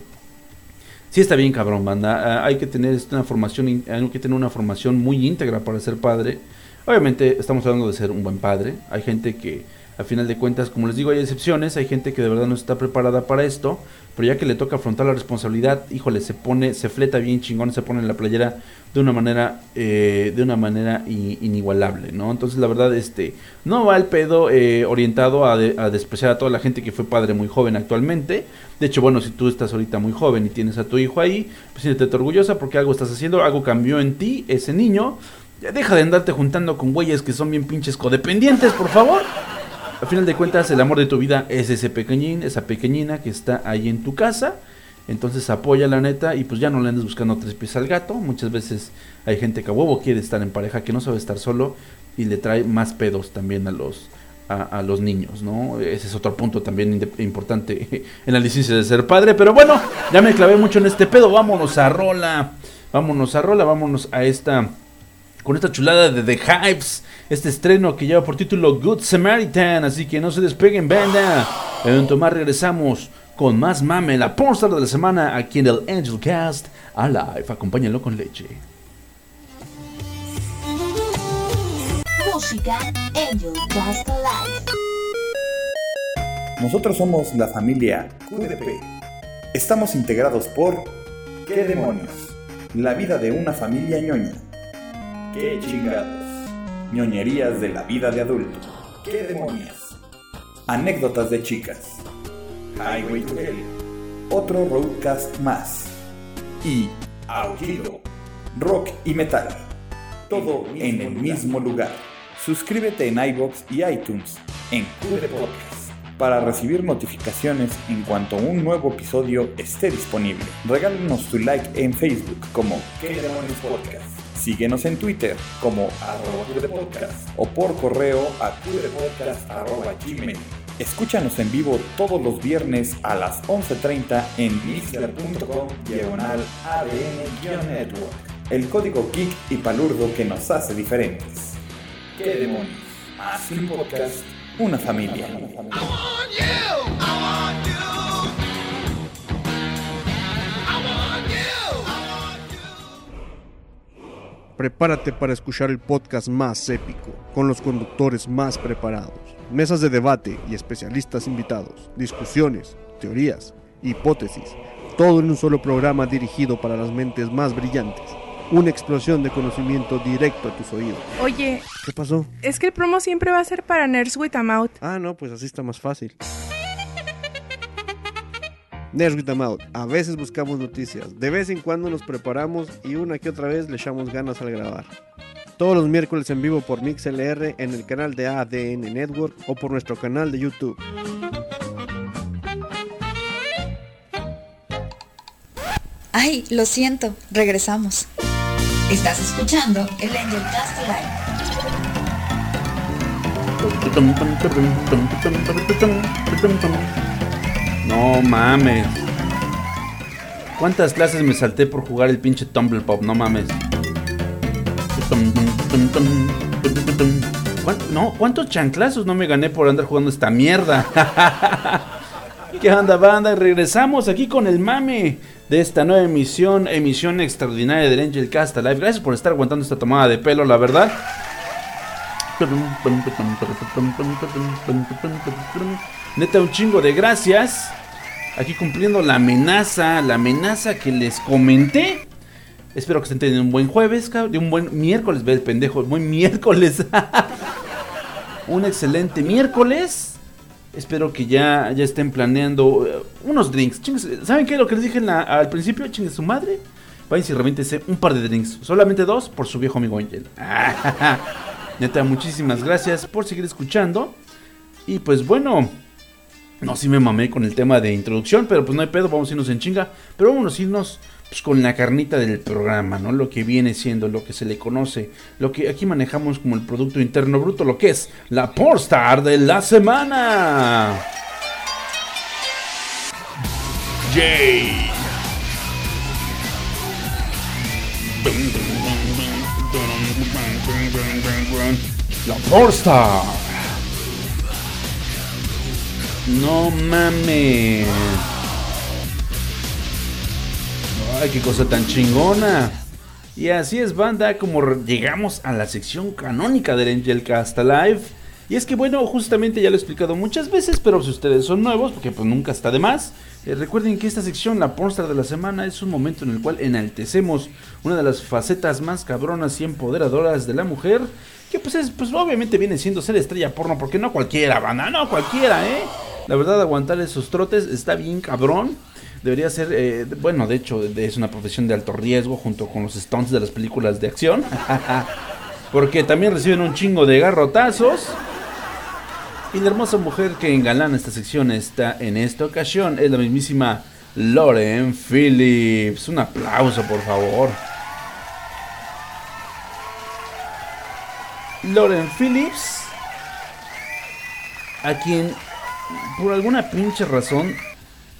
Sí está bien cabrón, banda. Ah, hay que tener una formación, hay que tener una formación muy íntegra para ser padre. Obviamente estamos hablando de ser un buen padre. Hay gente que a final de cuentas, como les digo, hay excepciones, hay gente que de verdad no está preparada para esto, pero ya que le toca afrontar la responsabilidad, híjole, se pone, se fleta bien chingón, se pone en la playera de una manera, eh, de una manera inigualable, ¿no? Entonces la verdad, este, no va el pedo eh, orientado a, a, despreciar a toda la gente que fue padre muy joven actualmente. De hecho, bueno, si tú estás ahorita muy joven y tienes a tu hijo ahí, pues siéntete orgullosa porque algo estás haciendo, algo cambió en ti, ese niño. Ya deja de andarte juntando con güeyes que son bien pinches codependientes, por favor. Al final de cuentas, el amor de tu vida es ese pequeñín, esa pequeñina que está ahí en tu casa. Entonces apoya la neta y pues ya no le andes buscando tres pies al gato. Muchas veces hay gente que a huevo quiere estar en pareja, que no sabe estar solo y le trae más pedos también a los, a, los niños, ¿no? Ese es otro punto también importante en la licencia de ser padre. Pero bueno, ya me clavé mucho en este pedo. Vámonos a rola. Vámonos a rola, vámonos a esta con esta chulada de The Hypes, este estreno que lleva por título Good Samaritan, así que no se despeguen, banda. En más regresamos con más mame, la pornstar de la semana aquí en el Angel Cast Alive. Acompáñenlo con leche. Música Angel Cast Alive. Nosotros somos la familia QDP. Estamos integrados por ¿Qué demonios? La vida de una familia ñoña ¡Qué chingados! ñoñerías de la vida de adulto. ¡Qué demonios! Anécdotas de chicas. Highway to Hell. Otro roadcast más. Y Aullido. Rock y metal. Todo en el mismo lugar. Suscríbete en iBox y iTunes en Cube Podcast para recibir notificaciones en cuanto un nuevo episodio esté disponible. Regálenos tu like en Facebook como ¿Qué demonios podcast? Síguenos en Twitter como arroba podcast o por correo a gmail. Escúchanos en vivo todos los viernes a las 11.30 en mixler.com diagonal ADN-network. El código geek y palurdo que nos hace diferentes. ¿Qué demonios? Más un podcast, una familia. Prepárate para escuchar el podcast más épico, con los conductores más preparados, mesas de debate y especialistas invitados, discusiones, teorías, hipótesis, todo en un solo programa dirigido para las mentes más brillantes. Una explosión de conocimiento directo a tus oídos. Oye, ¿qué pasó? Es que el promo siempre va a ser para Nerds with a Mouth. Ah, no, pues así está más fácil. Nerds with Out. A veces buscamos noticias, de vez en cuando nos preparamos y una que otra vez le echamos ganas al grabar. Todos los miércoles en vivo por MixLR en el canal de ADN Network o por nuestro canal de YouTube. Ay, lo siento, regresamos. Estás escuchando el Angel Cast Live. No mames. ¿Cuántas clases me salté por jugar el pinche Tumble Pop? No mames. No, ¿cuántos chanclazos no me gané por andar jugando esta mierda? ¿Qué onda, banda? Regresamos aquí con el mame de esta nueva emisión, emisión extraordinaria del Angel Cast Live. Gracias por estar aguantando esta tomada de pelo, la verdad. Neta, un chingo de gracias. Aquí cumpliendo la amenaza, la amenaza que les comenté. Espero que estén teniendo un buen jueves, de un buen miércoles, ve el pendejo, buen miércoles. un excelente miércoles. Espero que ya, ya estén planeando eh, unos drinks. ¿Saben qué? Lo que les dije al principio, chingue su madre. Vayan y reviéntese un par de drinks. Solamente dos por su viejo amigo Angel. Neta, muchísimas gracias por seguir escuchando. Y pues bueno, no, sí me mamé con el tema de introducción, pero pues no hay pedo, vamos a irnos en chinga. Pero vamos a irnos pues, con la carnita del programa, ¿no? Lo que viene siendo, lo que se le conoce, lo que aquí manejamos como el Producto Interno Bruto, lo que es la Porstar de la semana. Jay. La Porstar. No mames. Ay, qué cosa tan chingona. Y así es, banda, como llegamos a la sección canónica del Angel Cast Live. Y es que, bueno, justamente ya lo he explicado muchas veces, pero si ustedes son nuevos, porque pues nunca está de más, eh, recuerden que esta sección, la Pornstar de la semana, es un momento en el cual enaltecemos una de las facetas más cabronas y empoderadoras de la mujer, que pues, es, pues obviamente viene siendo ser estrella porno, porque no cualquiera, banda, no cualquiera, ¿eh? La verdad, aguantar esos trotes está bien cabrón. Debería ser, eh, bueno, de hecho, es una profesión de alto riesgo junto con los stunts de las películas de acción. Porque también reciben un chingo de garrotazos. Y la hermosa mujer que engalana esta sección está en esta ocasión es la mismísima Lauren Phillips. Un aplauso, por favor. Lauren Phillips, a quien por alguna pinche razón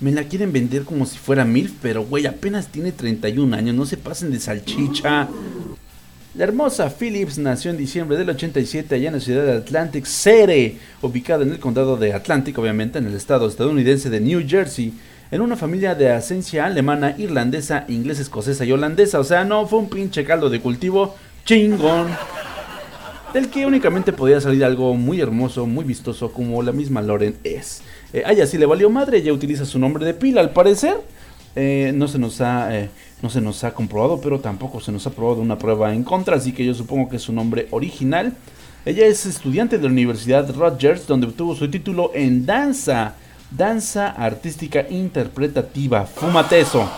me la quieren vender como si fuera MILF, pero güey, apenas tiene 31 años, no se pasen de salchicha. La hermosa Phillips nació en diciembre del 87 allá en la ciudad de Atlantic City, ubicada en el condado de Atlantic, obviamente en el estado estadounidense de New Jersey, en una familia de ascencia alemana, irlandesa, inglesa, escocesa y holandesa. O sea, no fue un pinche caldo de cultivo chingón del que únicamente podía salir algo muy hermoso, muy vistoso, como la misma Loren es. Eh, a ella sí le valió madre, ella utiliza su nombre de pila al parecer. Eh, no, se nos ha, eh, no se nos ha comprobado, pero tampoco se nos ha probado una prueba en contra, así que yo supongo que es su nombre original. Ella es estudiante de la Universidad Rogers, donde obtuvo su título en danza, danza artística interpretativa. Fúmate eso.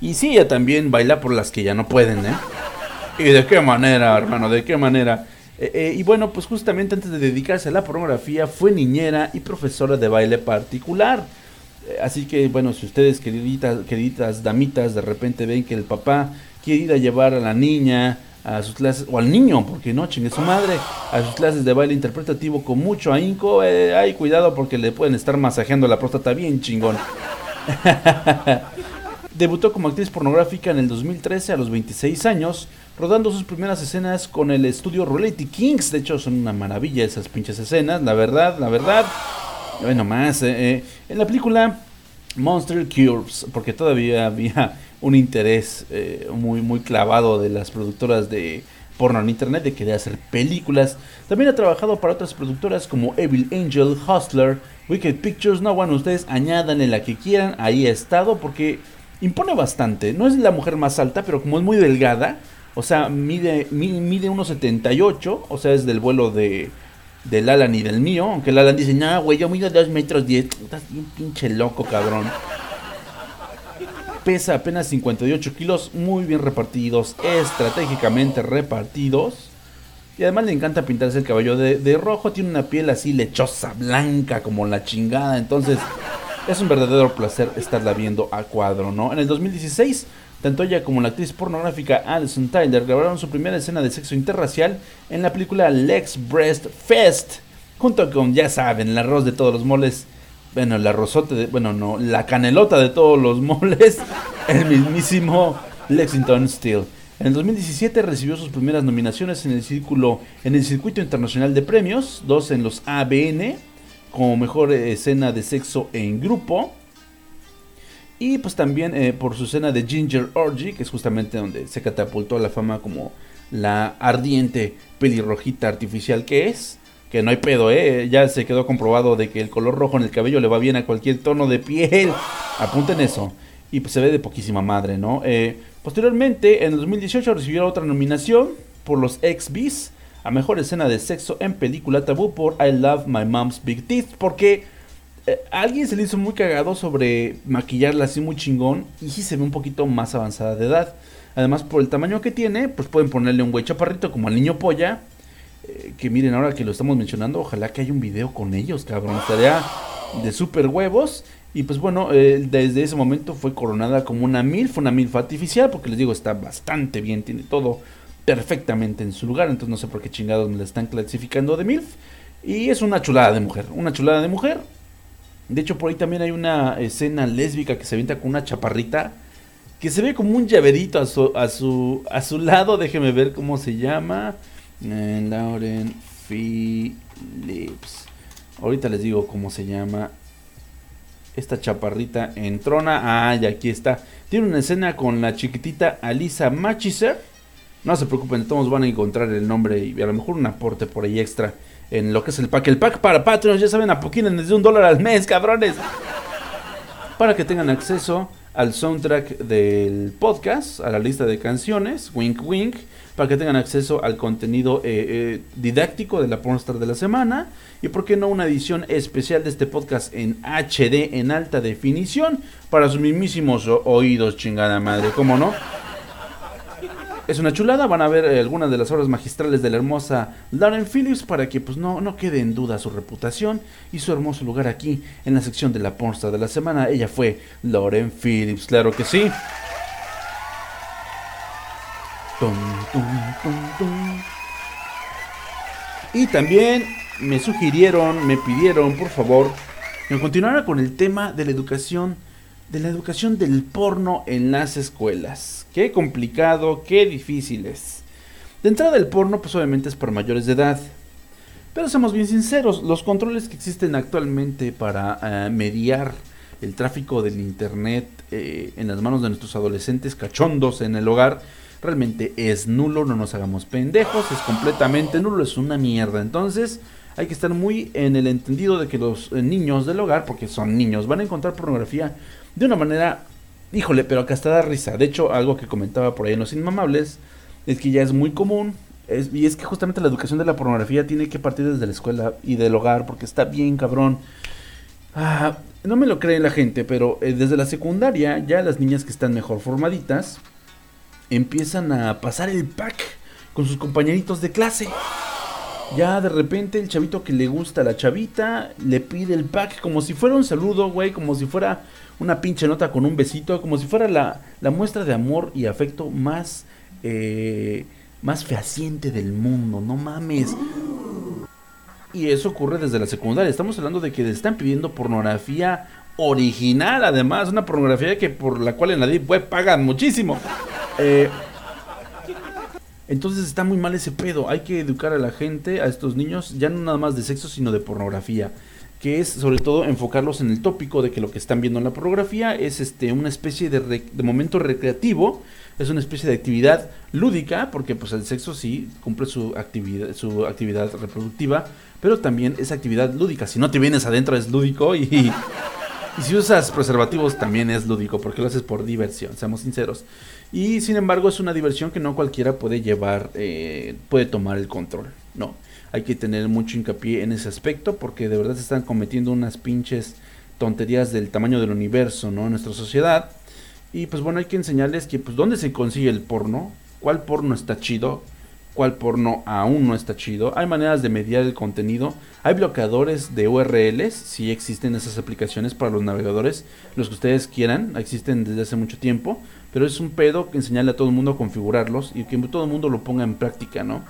Y sí, ella también baila por las que ya no pueden, ¿eh? ¿Y de qué manera, hermano? ¿De qué manera? Eh, eh, y bueno, pues justamente antes de dedicarse a la pornografía fue niñera y profesora de baile particular. Eh, así que bueno, si ustedes queriditas, queriditas damitas de repente ven que el papá quiere ir a llevar a la niña a sus clases, o al niño, porque no, chingue su madre, a sus clases de baile interpretativo con mucho ahínco, ay, cuidado porque le pueden estar masajeando la próstata bien chingón. Debutó como actriz pornográfica en el 2013 a los 26 años rodando sus primeras escenas con el estudio Reality Kings. De hecho, son una maravilla esas pinches escenas, la verdad, la verdad. Bueno, más, eh, eh, en la película Monster Cures, porque todavía había un interés eh, muy, muy clavado de las productoras de porno en internet de querer hacer películas. También ha trabajado para otras productoras como Evil Angel, Hustler, Wicked Pictures. No, bueno, ustedes añadan en la que quieran. Ahí ha estado porque impone bastante. No es la mujer más alta, pero como es muy delgada, o sea, mide, mide 1,78. O sea, es del vuelo de, del Alan y del mío. Aunque el Alan dice, no, güey, yo mido 2 metros 10. Estás bien pinche loco, cabrón. Pesa apenas 58 kilos, muy bien repartidos, estratégicamente repartidos. Y además le encanta pintarse el cabello de, de rojo. Tiene una piel así lechosa, blanca, como la chingada. Entonces, es un verdadero placer estarla viendo a cuadro, ¿no? En el 2016 tanto ella como la actriz pornográfica Alison Tyler grabaron su primera escena de sexo interracial en la película Lex Breast Fest, junto con, ya saben, el arroz de todos los moles, bueno, el arrozote, bueno, no, la canelota de todos los moles, el mismísimo Lexington Steel. En el 2017 recibió sus primeras nominaciones en el, círculo, en el circuito internacional de premios, dos en los ABN, como mejor escena de sexo en grupo. Y pues también eh, por su escena de Ginger Orgy, que es justamente donde se catapultó a la fama como la ardiente pelirrojita artificial que es. Que no hay pedo, ¿eh? Ya se quedó comprobado de que el color rojo en el cabello le va bien a cualquier tono de piel. Apunten eso. Y pues se ve de poquísima madre, ¿no? Eh, posteriormente, en el 2018 recibió otra nominación por los X-Bees a mejor escena de sexo en película tabú por I Love My Mom's Big Teeth. Porque a alguien se le hizo muy cagado sobre maquillarla así muy chingón. Y sí se ve un poquito más avanzada de edad. Además, por el tamaño que tiene, pues pueden ponerle un güey chaparrito como al niño polla. Eh, que miren, ahora que lo estamos mencionando, ojalá que haya un video con ellos, cabrón. Estaría de super huevos. Y pues bueno, eh, desde ese momento fue coronada como una MILF, una MILF artificial, porque les digo, está bastante bien, tiene todo perfectamente en su lugar. Entonces no sé por qué chingados me la están clasificando de MILF. Y es una chulada de mujer, una chulada de mujer. De hecho, por ahí también hay una escena lésbica que se avienta con una chaparrita que se ve como un llaverito a su, a su, a su lado. Déjeme ver cómo se llama. Eh, Lauren Phillips. Ahorita les digo cómo se llama. Esta chaparrita en trona. Ah, y aquí está. Tiene una escena con la chiquitita Alisa Machiser. No se preocupen, todos van a encontrar el nombre y a lo mejor un aporte por ahí extra en lo que es el pack. El pack para Patreons, ya saben, a poquines desde un dólar al mes, cabrones. Para que tengan acceso al soundtrack del podcast, a la lista de canciones, wink wink, para que tengan acceso al contenido eh, eh, didáctico de la pornstar de la semana y por qué no una edición especial de este podcast en HD en alta definición para sus mismísimos oídos, chingada madre, ¿cómo no? Es una chulada, van a ver eh, algunas de las obras magistrales de la hermosa Lauren Phillips para que pues no, no quede en duda su reputación y su hermoso lugar aquí en la sección de la pornstar de la semana. Ella fue Lauren Phillips, claro que sí. Y también me sugirieron, me pidieron, por favor, que continuara con el tema de la educación, de la educación del porno en las escuelas. Qué complicado, qué difícil es. De entrada el porno pues obviamente es para mayores de edad. Pero seamos bien sinceros, los controles que existen actualmente para eh, mediar el tráfico del internet eh, en las manos de nuestros adolescentes cachondos en el hogar realmente es nulo, no nos hagamos pendejos, es completamente nulo, es una mierda. Entonces hay que estar muy en el entendido de que los eh, niños del hogar, porque son niños, van a encontrar pornografía de una manera Híjole, pero acá está da risa. De hecho, algo que comentaba por ahí en Los Inmamables es que ya es muy común. y es que justamente la educación de la pornografía tiene que partir desde la escuela y del hogar, porque está bien cabrón. Ah, no me lo cree la gente, pero eh, desde la secundaria ya las niñas que están mejor formaditas empiezan a pasar el pack con sus compañeritos de clase. Ya de repente el chavito que le gusta a la chavita le pide el pack como si fuera un saludo, güey, como si fuera una pinche nota con un besito, como si fuera la, muestra de amor y afecto más, eh, más fehaciente del mundo, no mames. Y eso ocurre desde la secundaria. Estamos hablando de que están pidiendo pornografía original, además, una pornografía que por la cual en la Deep Web pagan muchísimo. Eh, entonces está muy mal ese pedo. Hay que educar a la gente, a estos niños, ya no nada más de sexo, sino de pornografía que es sobre todo enfocarlos en el tópico de que lo que están viendo en la pornografía es este una especie de, momento recreativo, es una especie de actividad lúdica, porque pues el sexo sí cumple su actividad, su actividad reproductiva, pero también es actividad lúdica. Si no te vienes adentro es lúdico y, y si usas preservativos también es lúdico, porque lo haces por diversión, seamos sinceros. Y sin embargo es una diversión que no cualquiera puede llevar, eh, puede tomar el control, no hay que tener mucho hincapié en ese aspecto porque de verdad se están cometiendo unas pinches tonterías del tamaño del universo, ¿no? En nuestra sociedad. Y pues bueno, hay que enseñarles que pues dónde se consigue el porno, cuál porno está chido, cuál porno aún no está chido. Hay maneras de mediar el contenido. Hay bloqueadores de URLs, si existen esas aplicaciones para los navegadores, los que ustedes quieran, existen desde hace mucho tiempo. Pero es un pedo que enseñarle a todo el mundo a configurarlos y que todo el mundo lo ponga en práctica, ¿no?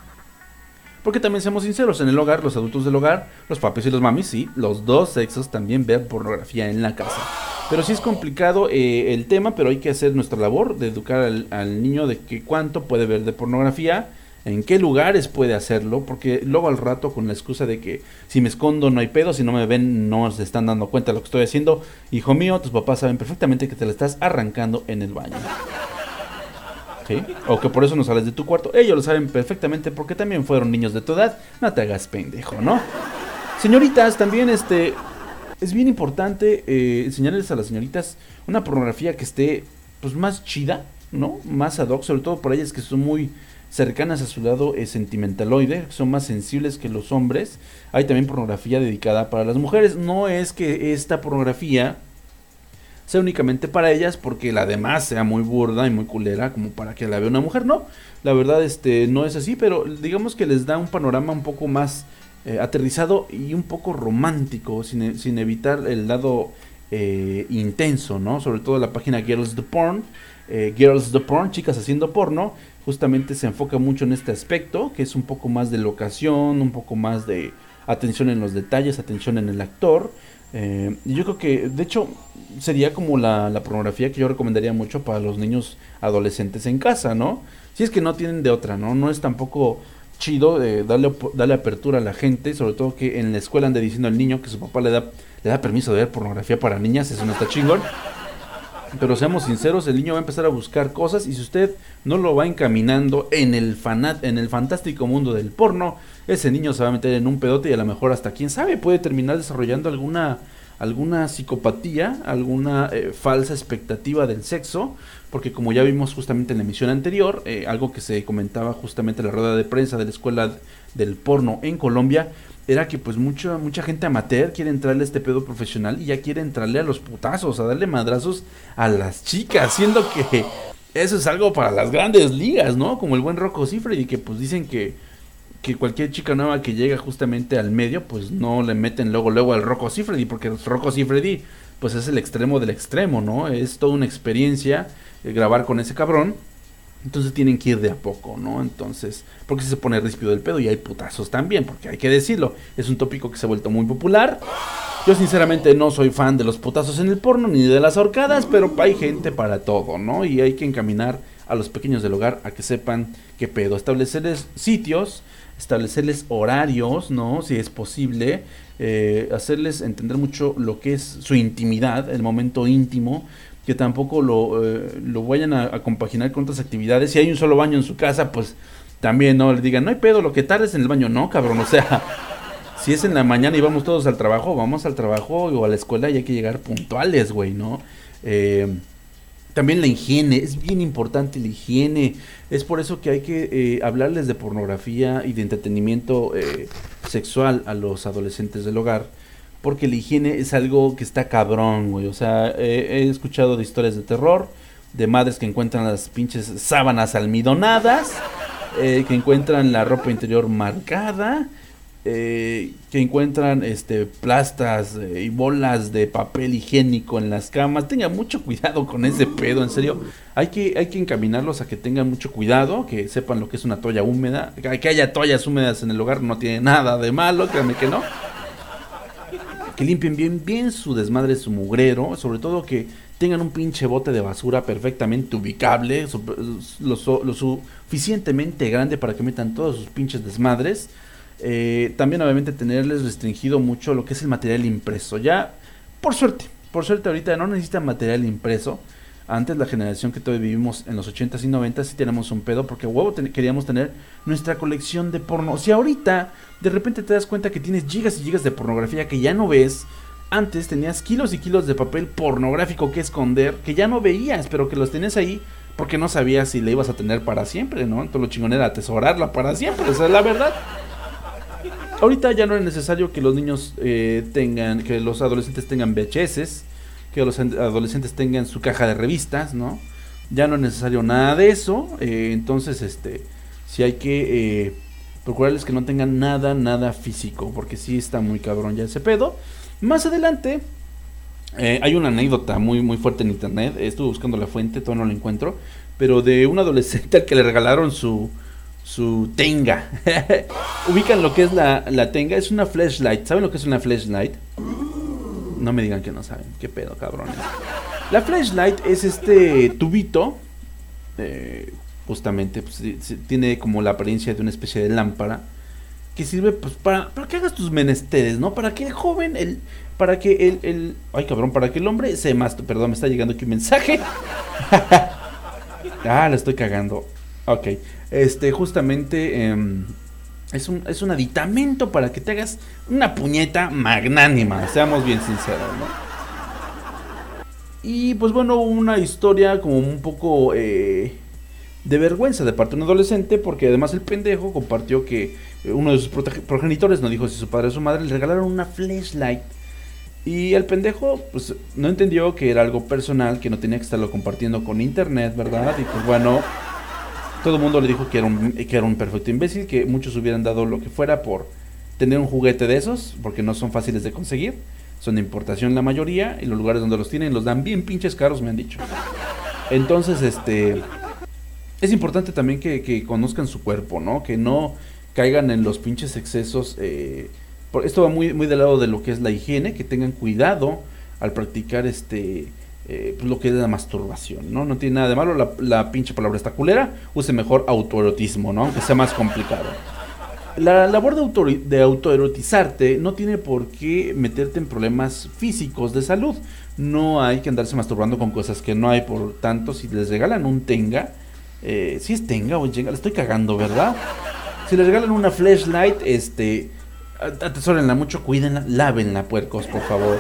Porque también seamos sinceros, en el hogar, los adultos del hogar, los papis y los mamis, sí, los dos sexos también ven pornografía en la casa. Pero sí es complicado eh, el tema, pero hay que hacer nuestra labor de educar al, al niño de que cuánto puede ver de pornografía, en qué lugares puede hacerlo, porque luego al rato con la excusa de que si me escondo no hay pedo, si no me ven no se están dando cuenta de lo que estoy haciendo, hijo mío, tus papás saben perfectamente que te la estás arrancando en el baño. ¿Sí? O que por eso no sales de tu cuarto. Ellos lo saben perfectamente porque también fueron niños de tu edad. No te hagas pendejo, ¿no? Señoritas, también este es bien importante eh, enseñarles a las señoritas una pornografía que esté pues más chida, ¿no? Más ad hoc, sobre todo por ellas que son muy cercanas a su lado eh, sentimentaloide, son más sensibles que los hombres. Hay también pornografía dedicada para las mujeres. No es que esta pornografía sea únicamente para ellas porque la demás sea muy burda y muy culera como para que la vea una mujer, no. La verdad este no es así, pero digamos que les da un panorama un poco más eh, aterrizado y un poco romántico, sin, sin evitar el lado eh, intenso, ¿no? Sobre todo la página Girls the Porn, eh, Girls the Porn, chicas haciendo porno, justamente se enfoca mucho en este aspecto, que es un poco más de locación, un poco más de atención en los detalles, atención en el actor. Eh, yo creo que, de hecho, sería como la, pornografía que yo recomendaría mucho para los niños adolescentes en casa, ¿no? Si es que no tienen de otra, ¿no? No es tampoco chido eh, darle, darle apertura a la gente, sobre todo que en la escuela ande diciendo al niño que su papá le da, le da permiso de ver pornografía para niñas, eso no está chingón. Pero seamos sinceros, el niño va a empezar a buscar cosas y si usted no lo va encaminando en el, fanat, en el fantástico mundo del porno, ese niño se va a meter en un pedote y a lo mejor hasta quién sabe puede terminar desarrollando alguna alguna psicopatía, alguna eh, falsa expectativa del sexo, porque como ya vimos justamente en la emisión anterior, eh, algo que se comentaba justamente en la rueda de prensa de la escuela del porno en Colombia, era que pues mucha, mucha gente amateur quiere entrarle a este pedo profesional y ya quiere entrarle a los putazos, a darle madrazos a las chicas, siendo que eso es algo para las grandes ligas, ¿no? Como el buen Rocco y que pues dicen que, que cualquier chica nueva que llega justamente al medio, pues no le meten luego luego al Rocco Sifredi, porque Rocco Sifredi pues es el extremo del extremo, ¿no? Es toda una experiencia eh, grabar con ese cabrón. Entonces tienen que ir de a poco, ¿no? Entonces, porque se pone ríspido del pedo y hay putazos también, porque hay que decirlo, es un tópico que se ha vuelto muy popular. Yo sinceramente no soy fan de los putazos en el porno ni de las horcadas, pero hay gente para todo, ¿no? Y hay que encaminar a los pequeños del hogar a que sepan qué pedo, establecerles sitios, establecerles horarios, ¿no? Si es posible, eh, hacerles entender mucho lo que es su intimidad, el momento íntimo, que tampoco lo, eh, lo vayan a, compaginar con otras actividades. Si hay un solo baño en su casa, pues también no le digan, no hay pedo, lo que tardes en el baño, no, cabrón, o sea, si es en la mañana y vamos todos al trabajo, vamos al trabajo o a la escuela y hay que llegar puntuales, güey, ¿no? Eh, también la higiene, es bien importante la higiene. Es por eso que hay que eh, hablarles de pornografía y de entretenimiento eh, sexual a los adolescentes del hogar porque la higiene es algo que está cabrón, güey. O sea, he escuchado de historias de terror, de madres que encuentran las pinches sábanas almidonadas, eh, que encuentran la ropa interior marcada, eh, que encuentran este plastas eh, y bolas de papel higiénico en las camas. Tengan mucho cuidado con ese pedo, en serio. Hay que, hay que encaminarlos a que tengan mucho cuidado, que sepan lo que es una toalla húmeda. Que haya toallas húmedas en el hogar no tiene nada de malo, créanme que no que limpien bien, bien su desmadre, su mugrero, sobre todo que tengan un pinche bote de basura perfectamente ubicable, lo, suficientemente grande para que metan todos sus pinches desmadres. Eh, también obviamente tenerles restringido mucho lo que es el material impreso. Ya, por suerte, por suerte ahorita no necesitan material impreso. Antes la generación que todavía vivimos en los 80s y 90s sí tenemos un pedo porque huevo queríamos tener nuestra colección de porno. Si ahorita de repente te das cuenta que tienes gigas y gigas de pornografía que ya no ves, antes tenías kilos y kilos de papel pornográfico que esconder, que ya no veías, pero que los tenías ahí porque no sabías si la ibas a tener para siempre, ¿no? Entonces lo chingón era atesorarla para siempre, esa es la verdad. Ahorita ya no es necesario que los niños eh, tengan, que los adolescentes tengan VHS, que los adolescentes tengan su caja de revistas, ¿no? Ya no es necesario nada de eso, eh, entonces este, si hay que eh, procurarles que no tengan nada, nada físico, porque sí está muy cabrón ya ese pedo. Más adelante, eh, hay una anécdota muy, muy fuerte en internet, estuve buscando la fuente, todavía no la encuentro, pero de un adolescente al que le regalaron su, su tenga. Ubican lo que es la, la tenga, es una flashlight. ¿Saben lo que es una flashlight? No me digan que no saben. ¿Qué pedo, cabrones? La flashlight es este tubito. eh, justamente pues, tiene como la apariencia de una especie de lámpara. Que sirve pues para, para que hagas tus menesteres, ¿no? Para que el joven, el, para que el, el- Ay, cabrón, para que el hombre se más. Perdón, me está llegando aquí un mensaje. ah, la estoy cagando. Ok. Este, justamente. em, es un, es un aditamento para que te hagas una puñeta magnánima, seamos bien sinceros, ¿no? Y pues bueno, una historia como un poco eh, de vergüenza de parte de un adolescente, porque además el pendejo compartió que uno de sus progenitores, no dijo si su padre o su madre, le regalaron una flashlight. Y el pendejo, pues no entendió que era algo personal, que no tenía que estarlo compartiendo con internet, ¿verdad? Y pues bueno, todo el mundo le dijo que era, un, que perfecto imbécil, que muchos hubieran dado lo que fuera por tener un juguete de esos, porque no son fáciles de conseguir. Son de importación la mayoría, y los lugares donde los tienen los dan bien pinches caros, me han dicho. Entonces, este... Es importante también que, que conozcan su cuerpo, ¿no? Que no caigan en los pinches excesos. eh, esto va muy, muy del lado de lo que es la higiene, que tengan cuidado al practicar este eh, lo que es la masturbación, ¿no? No tiene nada de malo, la, pinche palabra está culera, use mejor autoerotismo, ¿no? Aunque sea más complicado. La labor de, autori- de autoerotizarte no tiene por qué meterte en problemas físicos de salud. No hay que andarse masturbando con cosas que no hay. Por tanto, si les regalan un tenga, eh, si es tenga o tenga, le estoy cagando, ¿verdad? Si les regalan una flashlight, este, atesórenla mucho, cuídenla, lávenla, puercos, por favor.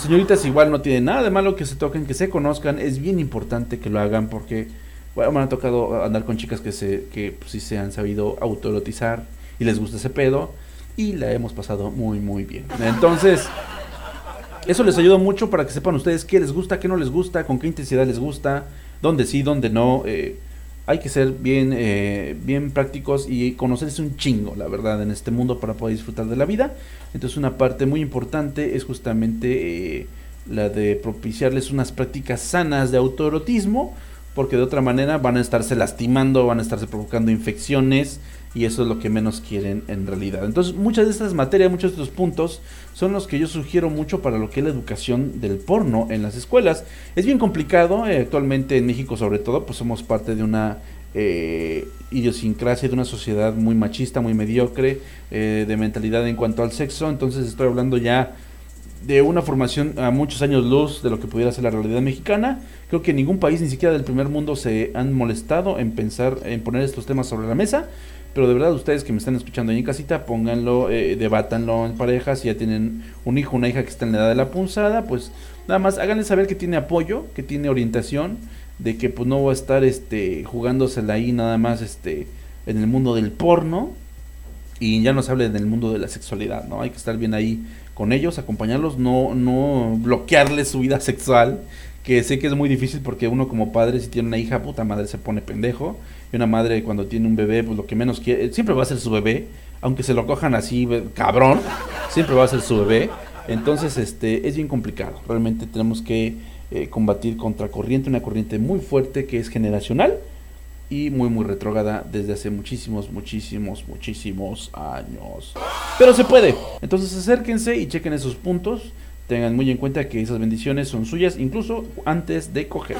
Señoritas, igual no tiene nada de malo que se toquen, que se conozcan. Es bien importante que lo hagan porque bueno, me ha tocado andar con chicas que se que pues, sí se han sabido autoerotizar y les gusta ese pedo y la hemos pasado muy muy bien. Entonces, eso les ayuda mucho para que sepan ustedes qué les gusta, qué no les gusta, con qué intensidad les gusta, dónde sí, dónde no. eh, hay que ser bien, eh, bien prácticos y conocerse un chingo, la verdad, en este mundo para poder disfrutar de la vida. Entonces una parte muy importante es justamente eh, la de propiciarles unas prácticas sanas de autoerotismo, porque de otra manera van a estarse lastimando, van a estarse provocando infecciones y eso es lo que menos quieren en realidad. Entonces muchas de estas materias, muchos de estos puntos son los que yo sugiero mucho para lo que es la educación del porno en las escuelas. Es bien complicado, eh, actualmente en México sobre todo, pues somos parte de una eh, idiosincrasia, de una sociedad muy machista, muy mediocre, eh, de mentalidad en cuanto al sexo, entonces estoy hablando ya de una formación a muchos años luz de lo que pudiera ser la realidad mexicana. Creo que ningún país, ni siquiera del primer mundo, se han molestado en pensar, en poner estos temas sobre la mesa. Pero de verdad, ustedes que me están escuchando ahí en casita, pónganlo, eh, debátanlo en parejas. Si ya tienen un hijo, una hija que está en la edad de la punzada, pues nada más háganle saber que tiene apoyo, que tiene orientación, de que pues no va a estar este jugándosela ahí nada más este en el mundo del porno y ya nos hable del mundo de la sexualidad, ¿no? Hay que estar bien ahí con ellos, acompañarlos, no, no bloquearles su vida sexual, que sé que es muy difícil porque uno como padre si tiene una hija, puta madre se pone pendejo, y una madre cuando tiene un bebé, pues lo que menos quiere, siempre va a ser su bebé, aunque se lo cojan así, cabrón, siempre va a ser su bebé, entonces este es bien complicado, realmente tenemos que eh, combatir contra corriente, una corriente muy fuerte que es generacional, y muy muy retrógrada desde hace muchísimos, muchísimos, muchísimos años. Pero se puede. Entonces acérquense y chequen esos puntos. Tengan muy en cuenta que esas bendiciones son suyas incluso antes de coger.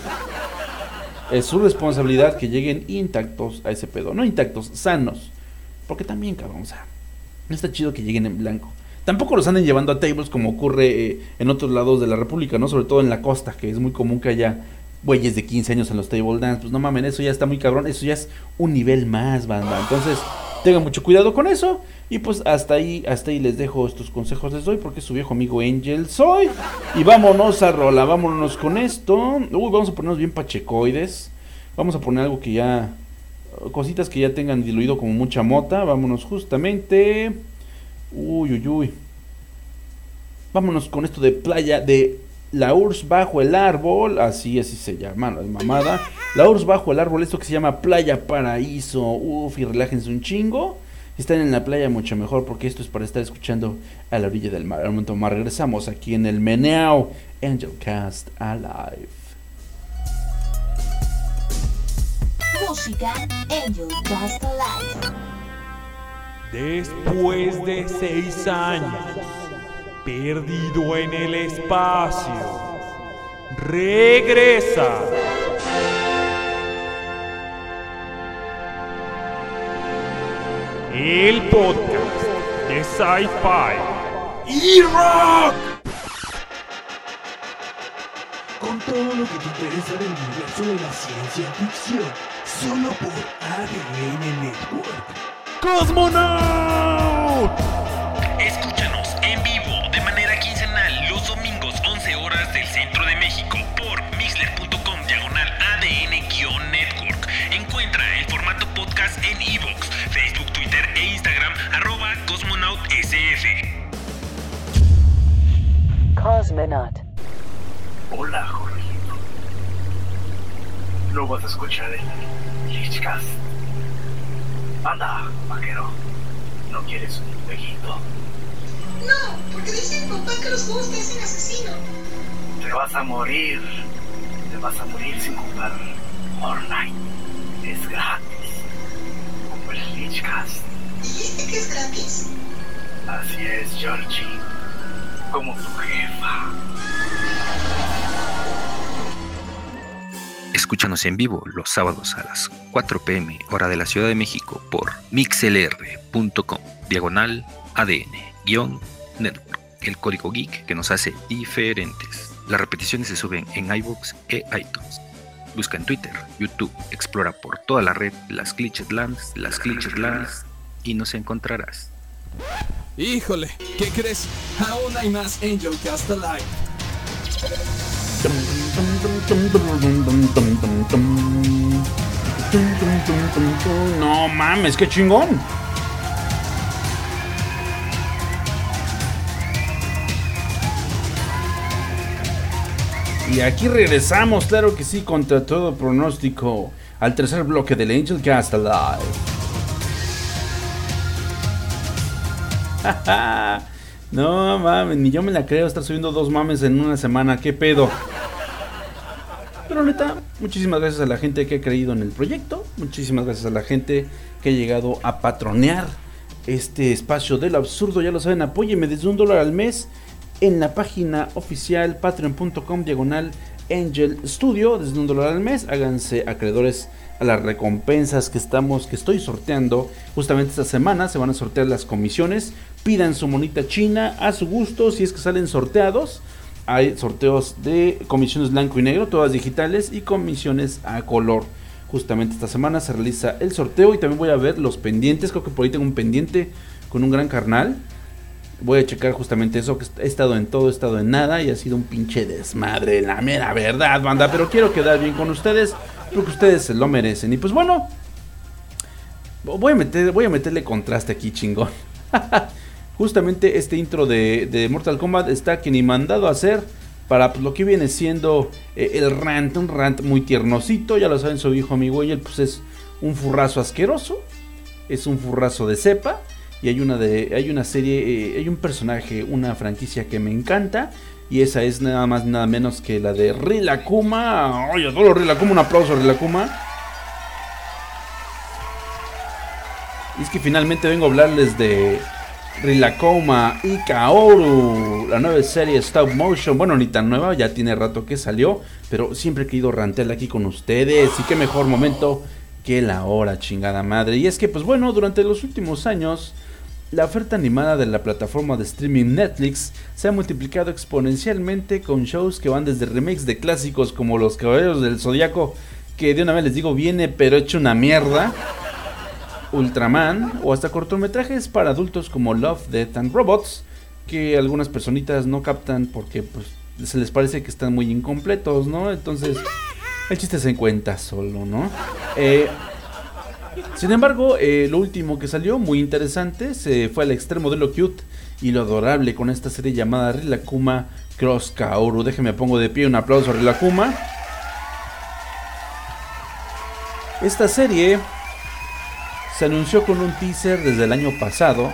Es su responsabilidad que lleguen intactos a ese pedo. No intactos, sanos. Porque también, cabrón, o sea, no está chido que lleguen en blanco. Tampoco los anden llevando a tables como ocurre eh, en otros lados de la República, ¿no? Sobre todo en la costa, que es muy común que haya güeyes de 15 años en los table dance. Pues no mamen, eso ya está muy cabrón. Eso ya es un nivel más, banda. Entonces, tengan mucho cuidado con eso. Y pues hasta ahí, hasta ahí les dejo estos consejos les doy porque su viejo amigo Angel soy. Y vámonos a rola, vámonos con esto. Uy, vamos a ponernos bien pachecoides. Vamos a poner algo que ya. Cositas que ya tengan diluido como mucha mota. Vámonos justamente. Uy, uy, uy. Vámonos con esto de playa de la URSS bajo el árbol. Así, así se llama, la mamada. La URSS bajo el árbol, esto que se llama Playa Paraíso. Uf, y relájense un chingo. Si están en la playa, mucho mejor, porque esto es para estar escuchando a la orilla del mar. Al momento más regresamos aquí en el Meneao Angel Cast Alive. Música Angel Cast Alive. Después de seis años, perdido en el espacio, regresa. El podcast de Sci-Fi y Rock. Con todo lo que te interesa del universo de la ciencia ficción, solo por ADN Network. ¡Cosmonaut! Cosmonautsf. Cosmonaut. Hola, Jorgito. No vas a escuchar el Lichcast. Anda, vaquero. ¿No quieres un jueguito? No, porque dice mi papá que los juegos te hacen asesino. Te vas a morir. Te vas a morir sin jugar Fortnite. Es gratis. Como el Lichcast. ¿Dijiste que es gratis? Así es, Georgie. Como tu jefa. Escúchanos en vivo los sábados a las 4 pm hora de la Ciudad de México por mixlr.com diagonal ADN guion network, el código geek que nos hace diferentes. Las repeticiones se suben en iVoox e iTunes. Busca en Twitter, YouTube, explora por toda la red las Glitched Lands, las Glitched Lands y nos encontrarás. Híjole, ¿qué crees? Aún hay más Angel Cast Alive. No mames, qué chingón. Y aquí regresamos, claro que sí, contra todo pronóstico, al tercer bloque del Angel Cast Alive. no mames, ni yo me la creo estar subiendo dos mames en una semana, qué pedo. Pero neta, muchísimas gracias a la gente que ha creído en el proyecto, muchísimas gracias a la gente que ha llegado a patronear este espacio del absurdo, ya lo saben, apóyeme desde un dólar al mes en la página oficial patreon.com diagonal Angel Studio desde un dólar al mes. Háganse acreedores a las recompensas que estamos, que estoy sorteando justamente esta semana. Se van a sortear las comisiones. Pidan su monita china a su gusto si es que salen sorteados. Hay sorteos de comisiones blanco y negro, todas digitales, y comisiones a color. Justamente esta semana se realiza el sorteo y también voy a ver los pendientes. Creo que por ahí tengo un pendiente con un gran carnal. Voy a checar justamente eso, que he estado en todo, he estado en nada y ha sido un pinche desmadre, la mera verdad, banda. Pero quiero quedar bien con ustedes, porque ustedes se lo merecen. Y pues bueno, voy a, meter, voy a meterle contraste aquí, chingón. justamente este intro de, de, Mortal Kombat está que ni mandado a hacer para pues, lo que viene siendo eh, el rant, un rant muy tiernosito. Ya lo saben, su hijo amigo y él pues es un furrazo asqueroso, es un furrazo de cepa. Y hay una de hay una serie eh, hay un personaje una franquicia que me encanta. Y esa es nada más nada menos que la de Rilakuma oye adoro Rilakuma un aplauso Rilakuma y es que finalmente vengo a hablarles de Rilakuma y Kaoru la nueva serie stop motion. Bueno ni tan nueva ya tiene rato que salió pero siempre he querido rantearla aquí con ustedes. Y qué mejor momento que la hora chingada madre. Y es que pues bueno durante los últimos años la oferta animada de la plataforma de streaming Netflix se ha multiplicado exponencialmente con shows que van desde remakes de clásicos como Los Caballeros del Zodiaco, que de una vez les digo viene pero hecho una mierda, Ultraman o hasta cortometrajes para adultos como Love, Death and Robots, que algunas personitas no captan porque pues, se les parece que están muy incompletos, ¿no? Entonces, el chiste se cuenta solo, ¿no? Eh, sin embargo, eh, lo último que salió, muy interesante, se fue al extremo de lo cute y lo adorable con esta serie llamada Rilakuma Cross Kaoru. Déjeme pongo de pie un aplauso a Rilakuma. Esta serie se anunció con un teaser desde el año pasado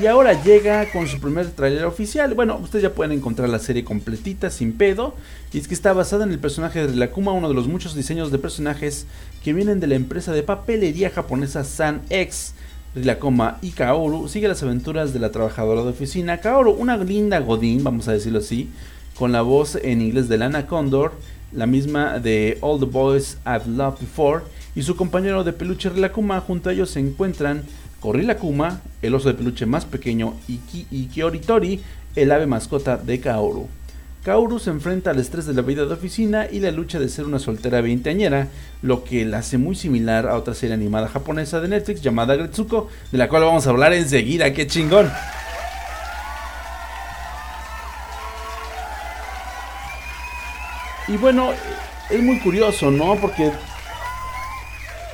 Y ahora llega con su primer tráiler oficial. Bueno, ustedes ya pueden encontrar la serie completita, sin pedo. Y es que está basada en el personaje de Rilakuma, uno de los muchos diseños de personajes que vienen de la empresa de papelería japonesa San X. Rilakuma y Kaoru sigue las aventuras de la trabajadora de oficina. Kaoru, una linda godín, vamos a decirlo así, con la voz en inglés de Lana Condor, la misma de All the Boys I've Loved Before, y su compañero de peluche Rilakuma. Junto a ellos se encuentran Korilakuma, el oso de peluche más pequeño, y, Ki Kioritori, el ave mascota de Kaoru. Kaoru se enfrenta al estrés de la vida de oficina y la lucha de ser una soltera veinteañera, lo que la hace muy similar a otra serie animada japonesa de Netflix llamada Gretsuko, de la cual vamos a hablar enseguida, qué chingón. Y bueno, es muy curioso, ¿no? Porque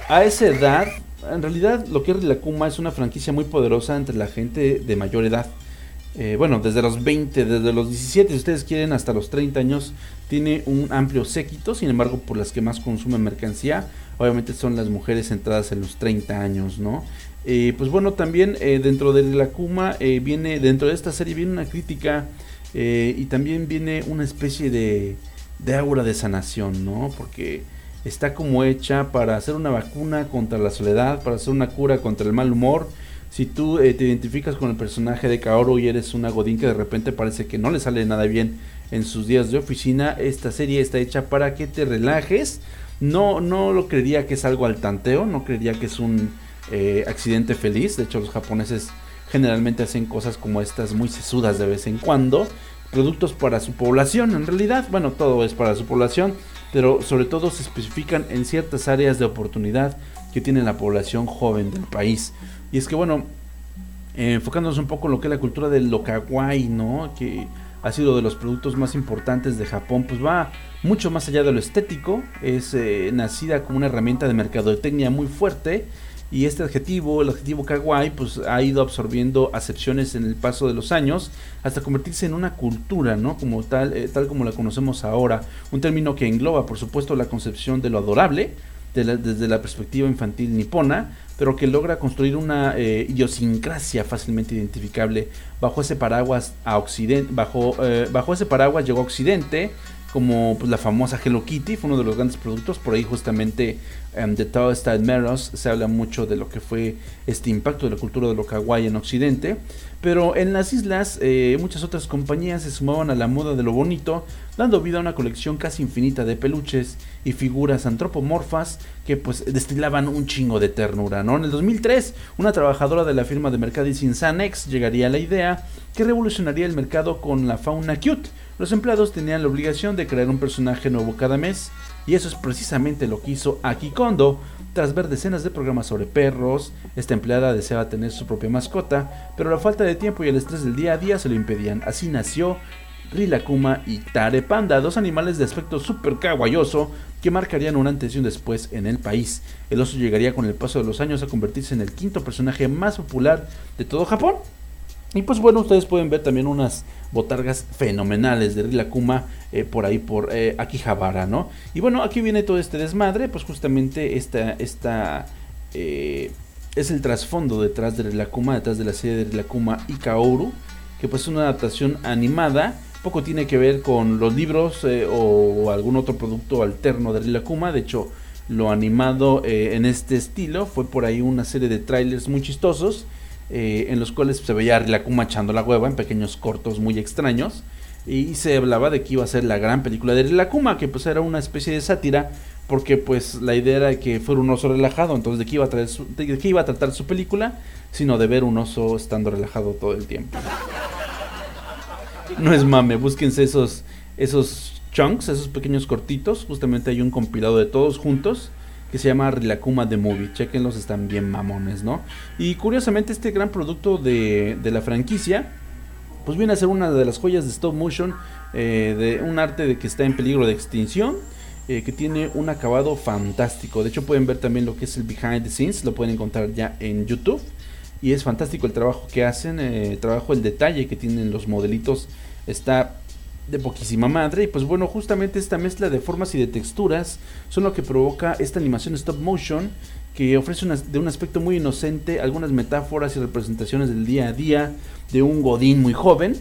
a esa edad, en realidad lo que es Rilakuma es una franquicia muy poderosa entre la gente de mayor edad. Eh, bueno, desde los 20, desde los 17, si ustedes quieren, hasta los 30 años, tiene un amplio séquito, sin embargo, por las que más consumen mercancía, obviamente son las mujeres entradas en los 30 años, ¿no? Eh, pues bueno, también eh, dentro de la Kuma viene, dentro de esta serie viene una crítica y también viene una especie de, de aura de sanación, ¿no? Porque está como hecha para hacer una vacuna contra la soledad, para hacer una cura contra el mal humor, si tú eh, te identificas con el personaje de Kaoru y eres una godín que de repente parece que no le sale nada bien en sus días de oficina, esta serie está hecha para que te relajes. No, no lo creería que es algo al tanteo, no creería que es un eh, accidente feliz. De hecho, los japoneses generalmente hacen cosas como estas muy sesudas de vez en cuando. Productos para su población, en realidad, bueno, todo es para su población, pero sobre todo se especifican en ciertas áreas de oportunidad que tiene la población joven del país. Y es que bueno, eh, enfocándonos un poco en lo que es la cultura del lo kawaii, ¿no? Que ha sido de los productos más importantes de Japón, pues va mucho más allá de lo estético, es eh, nacida como una herramienta de mercadotecnia muy fuerte y este adjetivo, el adjetivo kawaii, pues ha ido absorbiendo acepciones en el paso de los años hasta convertirse en una cultura, ¿no? Como tal, eh, tal como la conocemos ahora, un término que engloba, por supuesto, la concepción de lo adorable, desde la perspectiva infantil nipona, pero que logra construir una eh, idiosincrasia fácilmente identificable bajo ese paraguas a occidente, bajo, eh, bajo ese paraguas llegó a occidente como pues, la famosa Hello Kitty, fue uno de los grandes productos, por ahí justamente um, de Tao Style Meros se habla mucho de lo que fue este impacto de la cultura de lo kawaii en occidente, pero en las islas eh, muchas otras compañías se sumaban a la moda de lo bonito, dando vida a una colección casi infinita de peluches y figuras antropomorfas que pues destilaban un chingo de ternura, ¿no? En el 2003, una trabajadora de la firma de mercadising Sanex llegaría a la idea que revolucionaría el mercado con la fauna cute, los empleados tenían la obligación de crear un personaje nuevo cada mes, y eso es precisamente lo que hizo Aki Kondo. Tras ver decenas de programas sobre perros, esta empleada deseaba tener su propia mascota, pero la falta de tiempo y el estrés del día a día se lo impedían. Así nació Rilakuma y Tare Panda, dos animales de aspecto súper kawaioso que marcarían un antes y un después en el país. El oso llegaría con el paso de los años a convertirse en el quinto personaje más popular de todo Japón y pues bueno, ustedes pueden ver también unas botargas fenomenales de Rilakuma eh, por ahí por eh, Akihabara, ¿no? Y bueno, aquí viene todo este desmadre, pues justamente esta, esta eh, es el trasfondo detrás de Rilakuma, detrás de la serie de Rilakuma y Kaoru, que pues es una adaptación animada, poco tiene que ver con los libros eh, o algún otro producto alterno de Rilakuma, de hecho lo animado en este estilo fue por ahí una serie de trailers muy chistosos eh, en los cuales se veía a Rilakuma echando la hueva en pequeños cortos muy extraños. Y se hablaba de que iba a ser la gran película de Rilakuma, que pues era una especie de sátira, porque pues la idea era que fuera un oso relajado, entonces de qué iba a, tratar su película, sino de ver un oso estando relajado todo el tiempo. No es mame, búsquense esos, esos chunks, esos pequeños cortitos, justamente hay un compilado de todos juntos que se llama Rilakuma The Movie. Chequenlos, están bien mamones, ¿no? Y curiosamente este gran producto de, la franquicia, pues viene a ser una de las joyas de stop motion, eh, de un arte de que está en peligro de extinción. Eh, que tiene un acabado fantástico. De hecho, pueden ver también lo que es el behind the scenes, lo pueden encontrar ya en YouTube. Y es fantástico el trabajo que hacen, eh, el trabajo, el detalle que tienen los modelitos. Está de poquísima madre. Y pues bueno, justamente esta mezcla de formas y de texturas son lo que provoca esta animación stop motion que ofrece una- de un aspecto muy inocente algunas metáforas y representaciones del día a día de un godín muy joven.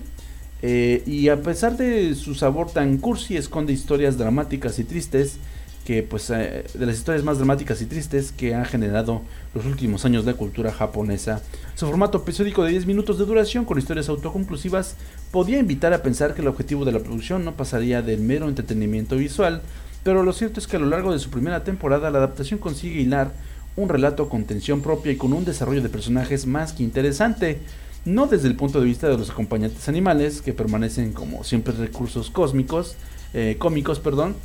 Eh, y a pesar de su sabor tan cursi, esconde historias dramáticas y tristes que pues eh, de las historias más dramáticas y tristes que han generado los últimos años la cultura japonesa. Su formato episódico de 10 minutos de duración con historias autoconclusivas podía invitar a pensar que el objetivo de la producción no pasaría del mero entretenimiento visual, pero lo cierto es que a lo largo de su primera temporada la adaptación consigue hilar un relato con tensión propia y con un desarrollo de personajes más que interesante, no desde el punto de vista de los acompañantes animales, que permanecen como siempre recursos cósmicos, eh, cómicos, perdón,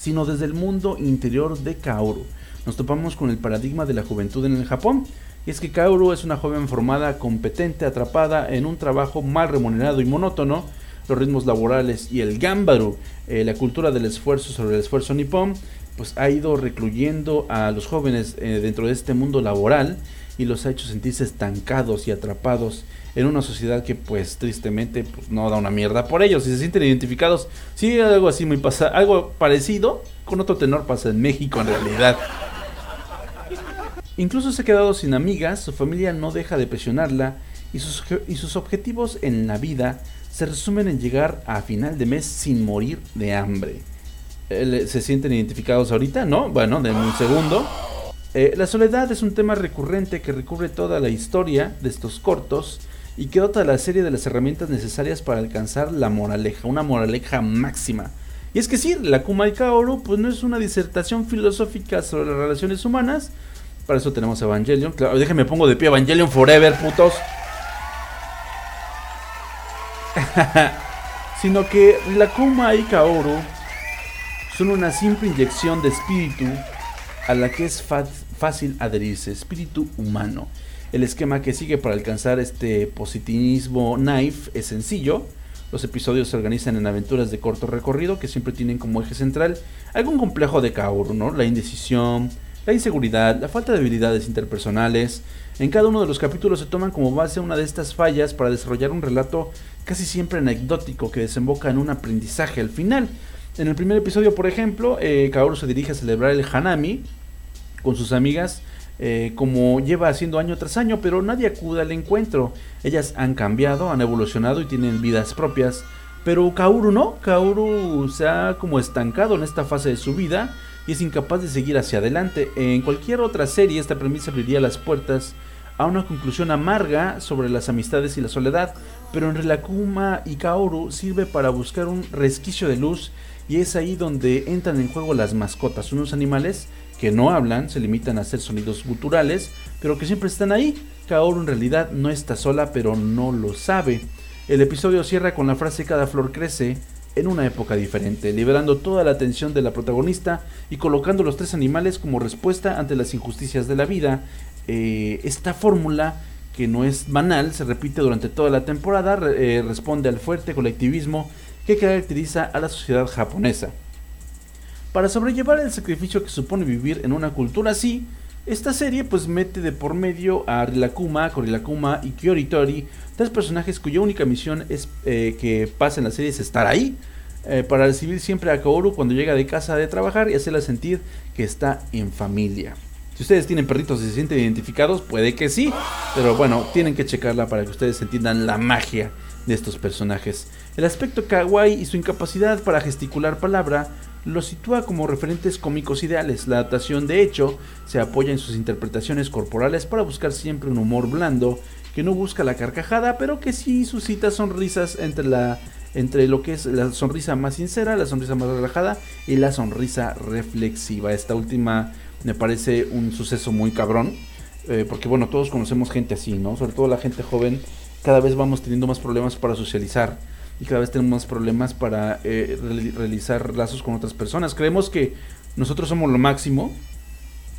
sino desde el mundo interior de Kaoru. Nos topamos con el paradigma de la juventud en el Japón, y es que Kaoru es una joven formada, competente, atrapada en un trabajo mal remunerado y monótono, los ritmos laborales y el gambaru, eh, la cultura del esfuerzo sobre el esfuerzo nipón, pues ha ido recluyendo a los jóvenes eh, dentro de este mundo laboral y los ha hecho sentirse estancados y atrapados en una sociedad que pues tristemente pues, no da una mierda por ellos y se sienten identificados. Sí, algo así muy pasa, algo parecido con otro tenor pasa en México en realidad. Incluso se ha quedado sin amigas, su familia no deja de presionarla y sus, y sus objetivos en la vida se resumen en llegar a final de mes sin morir de hambre. Eh, ¿Se sienten identificados ahorita? ¿No? Bueno, denme un segundo. Eh, la soledad es un tema recurrente que recubre toda la historia de estos cortos y que dota a la serie de las herramientas necesarias para alcanzar la moraleja, una moraleja máxima. Y es que sí, la Kumai Kaoru pues no es una disertación filosófica sobre las relaciones humanas, para eso tenemos Evangelion, claro, déjenme pongo de pie Evangelion Forever, putos. Sino que la Kumai Kaoru son una simple inyección de espíritu a la que es fácil adherirse, espíritu humano. El esquema que sigue para alcanzar este positivismo knife es sencillo. Los episodios se organizan en aventuras de corto recorrido que siempre tienen como eje central algún complejo de Kaoru, ¿no? La indecisión, la inseguridad, la falta de habilidades interpersonales. En cada uno de los capítulos se toman como base una de estas fallas para desarrollar un relato casi siempre anecdótico que desemboca en un aprendizaje al final. En el primer episodio, por ejemplo, eh, Kaoru se dirige a celebrar el Hanami con sus amigas, eh, como lleva haciendo año tras año, pero nadie acude al encuentro. Ellas han cambiado, han evolucionado y tienen vidas propias. Pero Kaoru no, Kaoru se ha como estancado en esta fase de su vida y es incapaz de seguir hacia adelante. En cualquier otra serie esta premisa abriría las puertas a una conclusión amarga sobre las amistades y la soledad, pero en Relakuma y Kaoru sirve para buscar un resquicio de luz y es ahí donde entran en juego las mascotas, unos animales que no hablan, se limitan a hacer sonidos guturales, pero que siempre están ahí. Kaoru en realidad no está sola, pero no lo sabe. El episodio cierra con la frase cada flor crece en una época diferente, liberando toda la atención de la protagonista y colocando los tres animales como respuesta ante las injusticias de la vida. Eh, esta fórmula, que no es banal, se repite durante toda la temporada, eh, responde al fuerte colectivismo que caracteriza a la sociedad japonesa. Para sobrellevar el sacrificio que supone vivir en una cultura así, esta serie pues mete de por medio a Rilakuma, Korilakuma y Kyoritori, tres personajes cuya única misión es eh, que pasa en la serie es estar ahí, eh, para recibir siempre a Kaoru cuando llega de casa de trabajar y hacerla sentir que está en familia. Si ustedes tienen perritos y se sienten identificados, puede que sí, pero bueno, tienen que checarla para que ustedes entiendan la magia de estos personajes. El aspecto kawaii y su incapacidad para gesticular palabra los sitúa como referentes cómicos ideales. La adaptación, de hecho, se apoya en sus interpretaciones corporales para buscar siempre un humor blando que no busca la carcajada, pero que sí suscita sonrisas entre la entre lo que es la sonrisa más sincera, la sonrisa más relajada y la sonrisa reflexiva. Esta última me parece un suceso muy cabrón, eh, porque bueno, todos conocemos gente así, ¿no? Sobre todo la gente joven, cada vez vamos teniendo más problemas para socializar y cada vez tenemos más problemas para eh, reali- realizar lazos con otras personas. Creemos que nosotros somos lo máximo.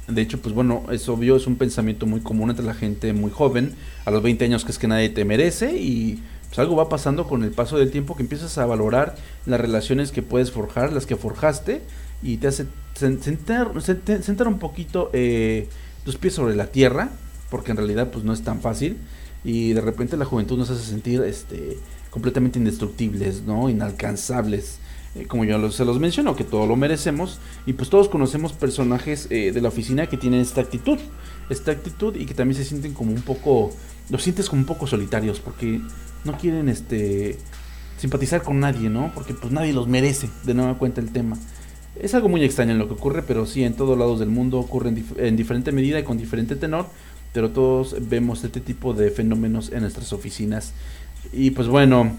De hecho, pues bueno, es obvio, es un pensamiento muy común entre la gente muy joven, a los 20 años que es que nadie te merece y pues algo va pasando con el paso del tiempo que empiezas a valorar las relaciones que puedes forjar, las que forjaste y te hace sen- sentar, sent- sentar un poquito eh, tus pies sobre la tierra, porque en realidad pues no es tan fácil y de repente la juventud nos hace sentir este completamente indestructibles, ¿no? Inalcanzables. eh, como yo lo- se los menciono, que todo lo merecemos. Y pues todos conocemos personajes eh, de la oficina que tienen esta actitud. Esta actitud y que también se sienten como un poco. Los sientes como un poco solitarios porque no quieren este simpatizar con nadie, ¿no? Porque pues nadie los merece, de nueva cuenta el tema. Es algo muy extraño en lo que ocurre, pero sí, en todos lados del mundo ocurre en, dif- en diferente medida y con diferente tenor, pero todos vemos este tipo de fenómenos en nuestras oficinas. Y pues bueno,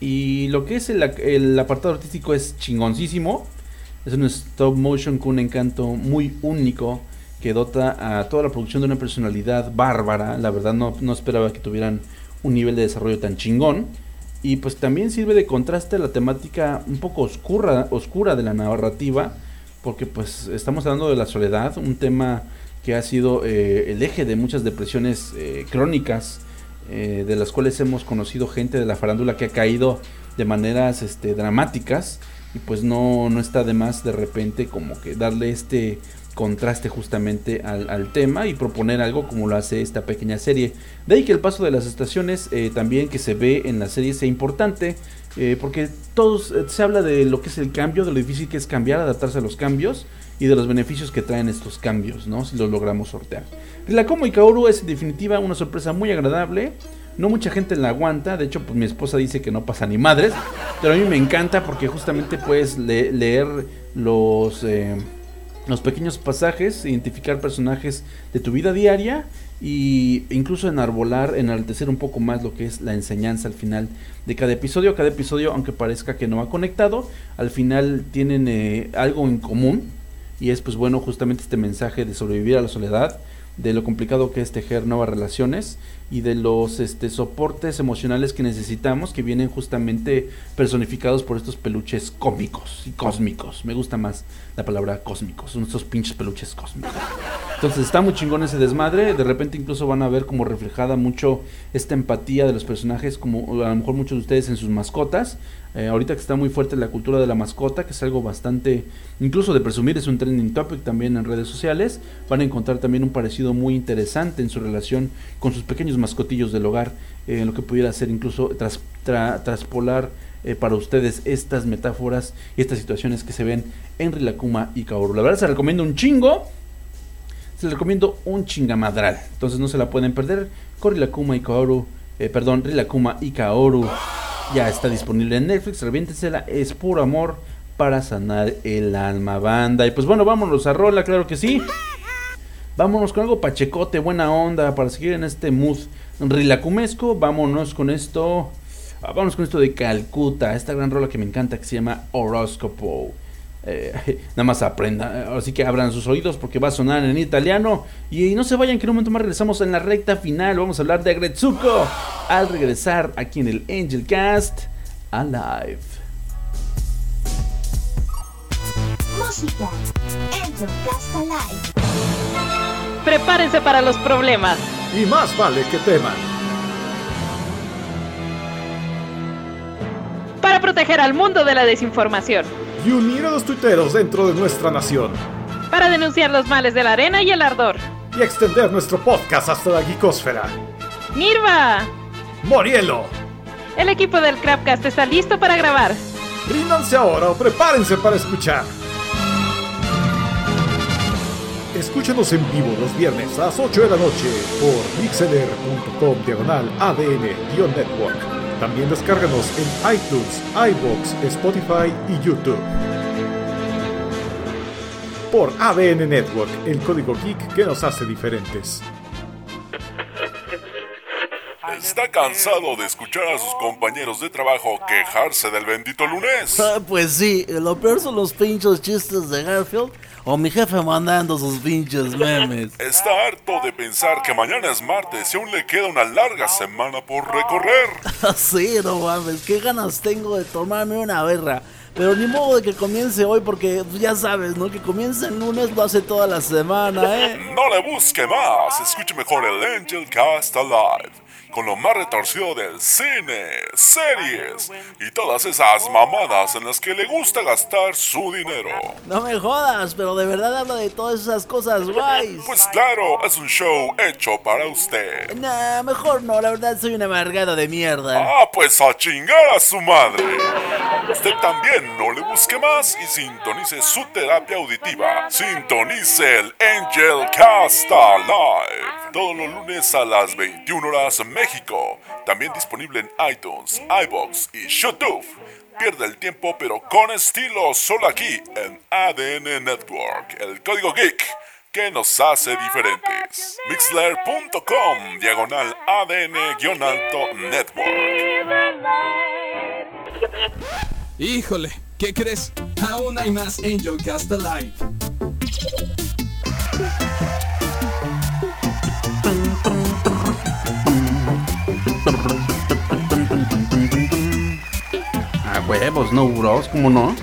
y lo que es el, el apartado artístico es chingoncísimo. Es un stop motion con un encanto muy único que dota a toda la producción de una personalidad bárbara. La verdad no, no esperaba que tuvieran un nivel de desarrollo tan chingón. Y pues también sirve de contraste a la temática un poco oscura, oscura de la narrativa. Porque pues estamos hablando de la soledad, un tema que ha sido eh, el eje de muchas depresiones eh, crónicas eh, de las cuales hemos conocido gente de la farándula que ha caído de maneras este, dramáticas y pues no, no está de más de repente como que darle este contraste justamente al, al tema y proponer algo como lo hace esta pequeña serie. De ahí que el paso de las estaciones eh, también que se ve en la serie sea importante eh, porque todos se habla de lo que es el cambio, de lo difícil que es cambiar, adaptarse a los cambios y de los beneficios que traen estos cambios, ¿no? Si los logramos sortear. La Como y Kaoru es en definitiva una sorpresa muy agradable. No mucha gente la aguanta, de hecho pues mi esposa dice que no pasa ni madres, pero a mí me encanta porque justamente puedes le- leer los eh, los pequeños pasajes, identificar personajes de tu vida diaria y incluso enarbolar, enaltecer un poco más lo que es la enseñanza al final de cada episodio. Cada episodio, aunque parezca que no va conectado, al final tienen eh, algo en común y es pues bueno justamente este mensaje de sobrevivir a la soledad, de lo complicado que es tejer nuevas relaciones y de los este, soportes emocionales que necesitamos que vienen justamente personificados por estos peluches cómicos y cósmicos. Me gusta más la palabra cósmicos, son estos pinches peluches cósmicos. Entonces está muy chingón ese desmadre. De repente incluso van a ver como reflejada mucho esta empatía de los personajes, como a lo mejor muchos de ustedes en sus mascotas. Eh, ahorita que está muy fuerte la cultura de la mascota, que es algo bastante, incluso de presumir, es un trending topic también en redes sociales. Van a encontrar también un parecido muy interesante en su relación con sus pequeños mascotillos del hogar, eh, lo que pudiera ser incluso tras, tra- traspolar eh, para ustedes estas metáforas y estas situaciones que se ven en Rilakuma y Kaoru. La verdad se recomiendo un chingo. Se les recomiendo un chingamadral. Entonces no se la pueden perder. Con Rilakuma y Kaoru. eh, perdón, Rilakuma y Kaoru. Ya está disponible en Netflix. Reviéntensela. Es puro amor para sanar el alma banda. Y pues bueno, vámonos a rola, claro que sí. Vámonos con algo pachecote, buena onda, para seguir en este mood rilacumesco. Vámonos con esto. ah, Vámonos con esto de Calcuta, esta gran rola que me encanta que se llama Horóscopo. Eh, nada más aprenda, así que abran sus oídos porque va a sonar en italiano. Y no se vayan, que en un momento más regresamos en la recta final. Vamos a hablar de Agretsuko al regresar aquí en el Angel Cast Alive. Música. Angel Cast Alive. Prepárense para los problemas. Y más vale que teman. Para proteger al mundo de la desinformación. Y unir a los tuiteros dentro de nuestra nación. Para denunciar los males de la arena y el ardor. Y extender nuestro podcast hasta la geekosfera. ¡Nirva! Morielo. El equipo del Crapcast está listo para grabar. Ríndanse ahora o prepárense para escuchar. Escúchanos en vivo los viernes a las 8 de la noche por mixeler.com diagonal ADN-network. También descárganos en iTunes, iBox, Spotify y YouTube. Por ADN Network, el código geek que nos hace diferentes. ¿Está cansado de escuchar a sus compañeros de trabajo quejarse del bendito lunes? Ah, pues sí, lo peor son los pinchos chistes de Garfield o mi jefe mandando sus pinches memes. ¿Está harto de pensar que mañana es martes y aún le queda una larga semana por recorrer? sí, no mames, qué ganas tengo de tomarme una berra. Pero ni modo de que comience hoy porque pues, ya sabes, ¿no? Que comience el lunes lo hace toda la semana, ¿eh? No le busque más, escuche mejor el Angel Cast Alive. Con lo más retorcido del cine, series y todas esas mamadas en las que le gusta gastar su dinero. No me jodas, pero de verdad habla de todas esas cosas guays. Pues claro, es un show hecho para usted. Nah, mejor no, la verdad soy un amargado de mierda. Ah, pues a chingar a su madre. Usted también no le busque más y sintonice su terapia auditiva. Sintonice el Angel Cast Live. Todos los lunes a las 21 horas México. También disponible en iTunes, iBox y YouTube. Pierde el tiempo pero con estilo solo aquí en ADN Network. El código geek que nos hace diferentes. Mixler.com diagonal ADN-alto network. Híjole, ¿qué crees? Aún hay más Angel Cast Alive. Huevos, no bros, ¿cómo no?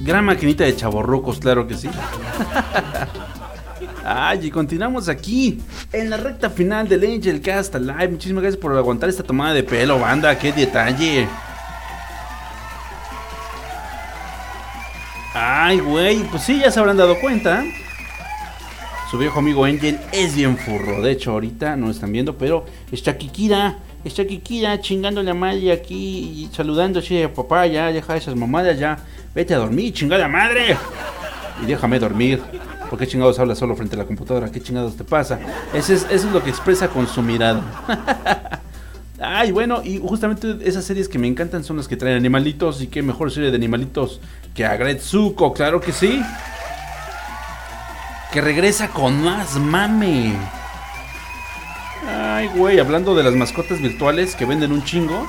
Gran maquinita de chaborrucos, claro que sí. Ay, y continuamos aquí en la recta final del Angel Cast Live. Muchísimas gracias por aguantar esta tomada de pelo, banda. Qué detalle. Ay, güey, pues sí, ya se habrán dado cuenta. Su viejo amigo Angel es bien furro. De hecho, ahorita no están viendo, pero está Kikira. Está Kikira chingándole a madre aquí y saludando así a papá. Ya, deja esas mamadas, ya. Vete a dormir, chingada madre. Y déjame dormir. ¿Por qué chingados hablas solo frente a la computadora? ¿Qué chingados te pasa? Eso es, eso es lo que expresa con su mirada. Ay, bueno, y justamente esas series que me encantan son las que traen animalitos. Y qué mejor serie de animalitos que Agretsuko, claro que sí. Que regresa con más mame. Ay, güey, hablando de las mascotas virtuales que venden un chingo.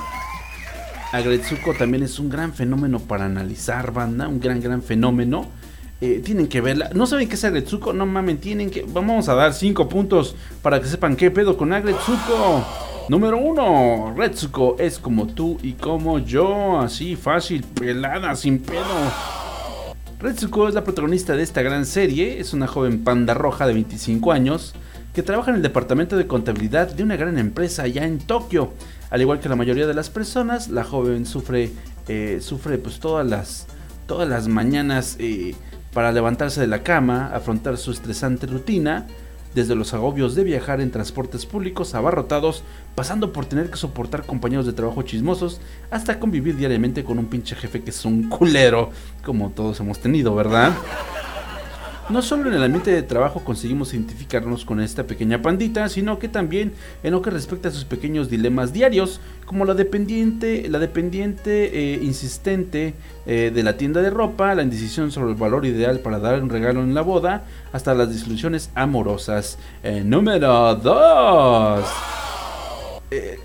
Agretsuko también es un gran fenómeno para analizar, banda. Un gran, gran fenómeno. Eh, tienen que verla. ¿No saben qué es Agretsuko? No mamen, tienen que. Vamos a dar 5 puntos para que sepan qué pedo con Agretsuko. Número 1. Retsuko es como tú y como yo. Así fácil, pelada, sin pedo. Retsuko es la protagonista de esta gran serie. Es una joven panda roja de 25 años que trabaja en el departamento de contabilidad de una gran empresa allá en Tokio. Al igual que la mayoría de las personas, la joven sufre, eh, sufre pues todas las, todas las mañanas eh, para levantarse de la cama, afrontar su estresante rutina, desde los agobios de viajar en transportes públicos abarrotados, pasando por tener que soportar compañeros de trabajo chismosos, hasta convivir diariamente con un pinche jefe que es un culero, como todos hemos tenido, ¿verdad? No solo en el ambiente de trabajo conseguimos identificarnos con esta pequeña pandita, sino que también en lo que respecta a sus pequeños dilemas diarios, como la dependiente, la dependiente eh, insistente eh, de la tienda de ropa, la indecisión sobre el valor ideal para dar un regalo en la boda, hasta las disoluciones amorosas. Eh, número 2. Eh,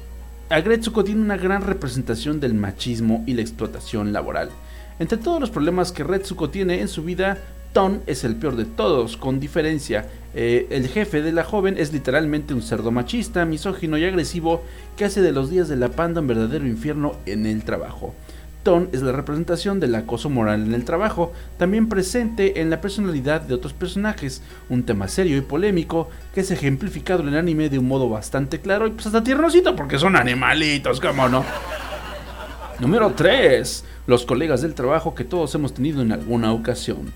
Agretsuko tiene una gran representación del machismo y la explotación laboral. Entre todos los problemas que Retsuko tiene en su vida, Ton es el peor de todos, con diferencia. Eh, el jefe de la joven es literalmente un cerdo machista, misógino y agresivo que hace de los días de la panda un verdadero infierno en el trabajo. Ton es la representación del acoso moral en el trabajo, también presente en la personalidad de otros personajes, un tema serio y polémico que es ejemplificado en el anime de un modo bastante claro y pues hasta tiernosito porque son animalitos, ¿cómo no? Número 3. Los colegas del trabajo que todos hemos tenido en alguna ocasión.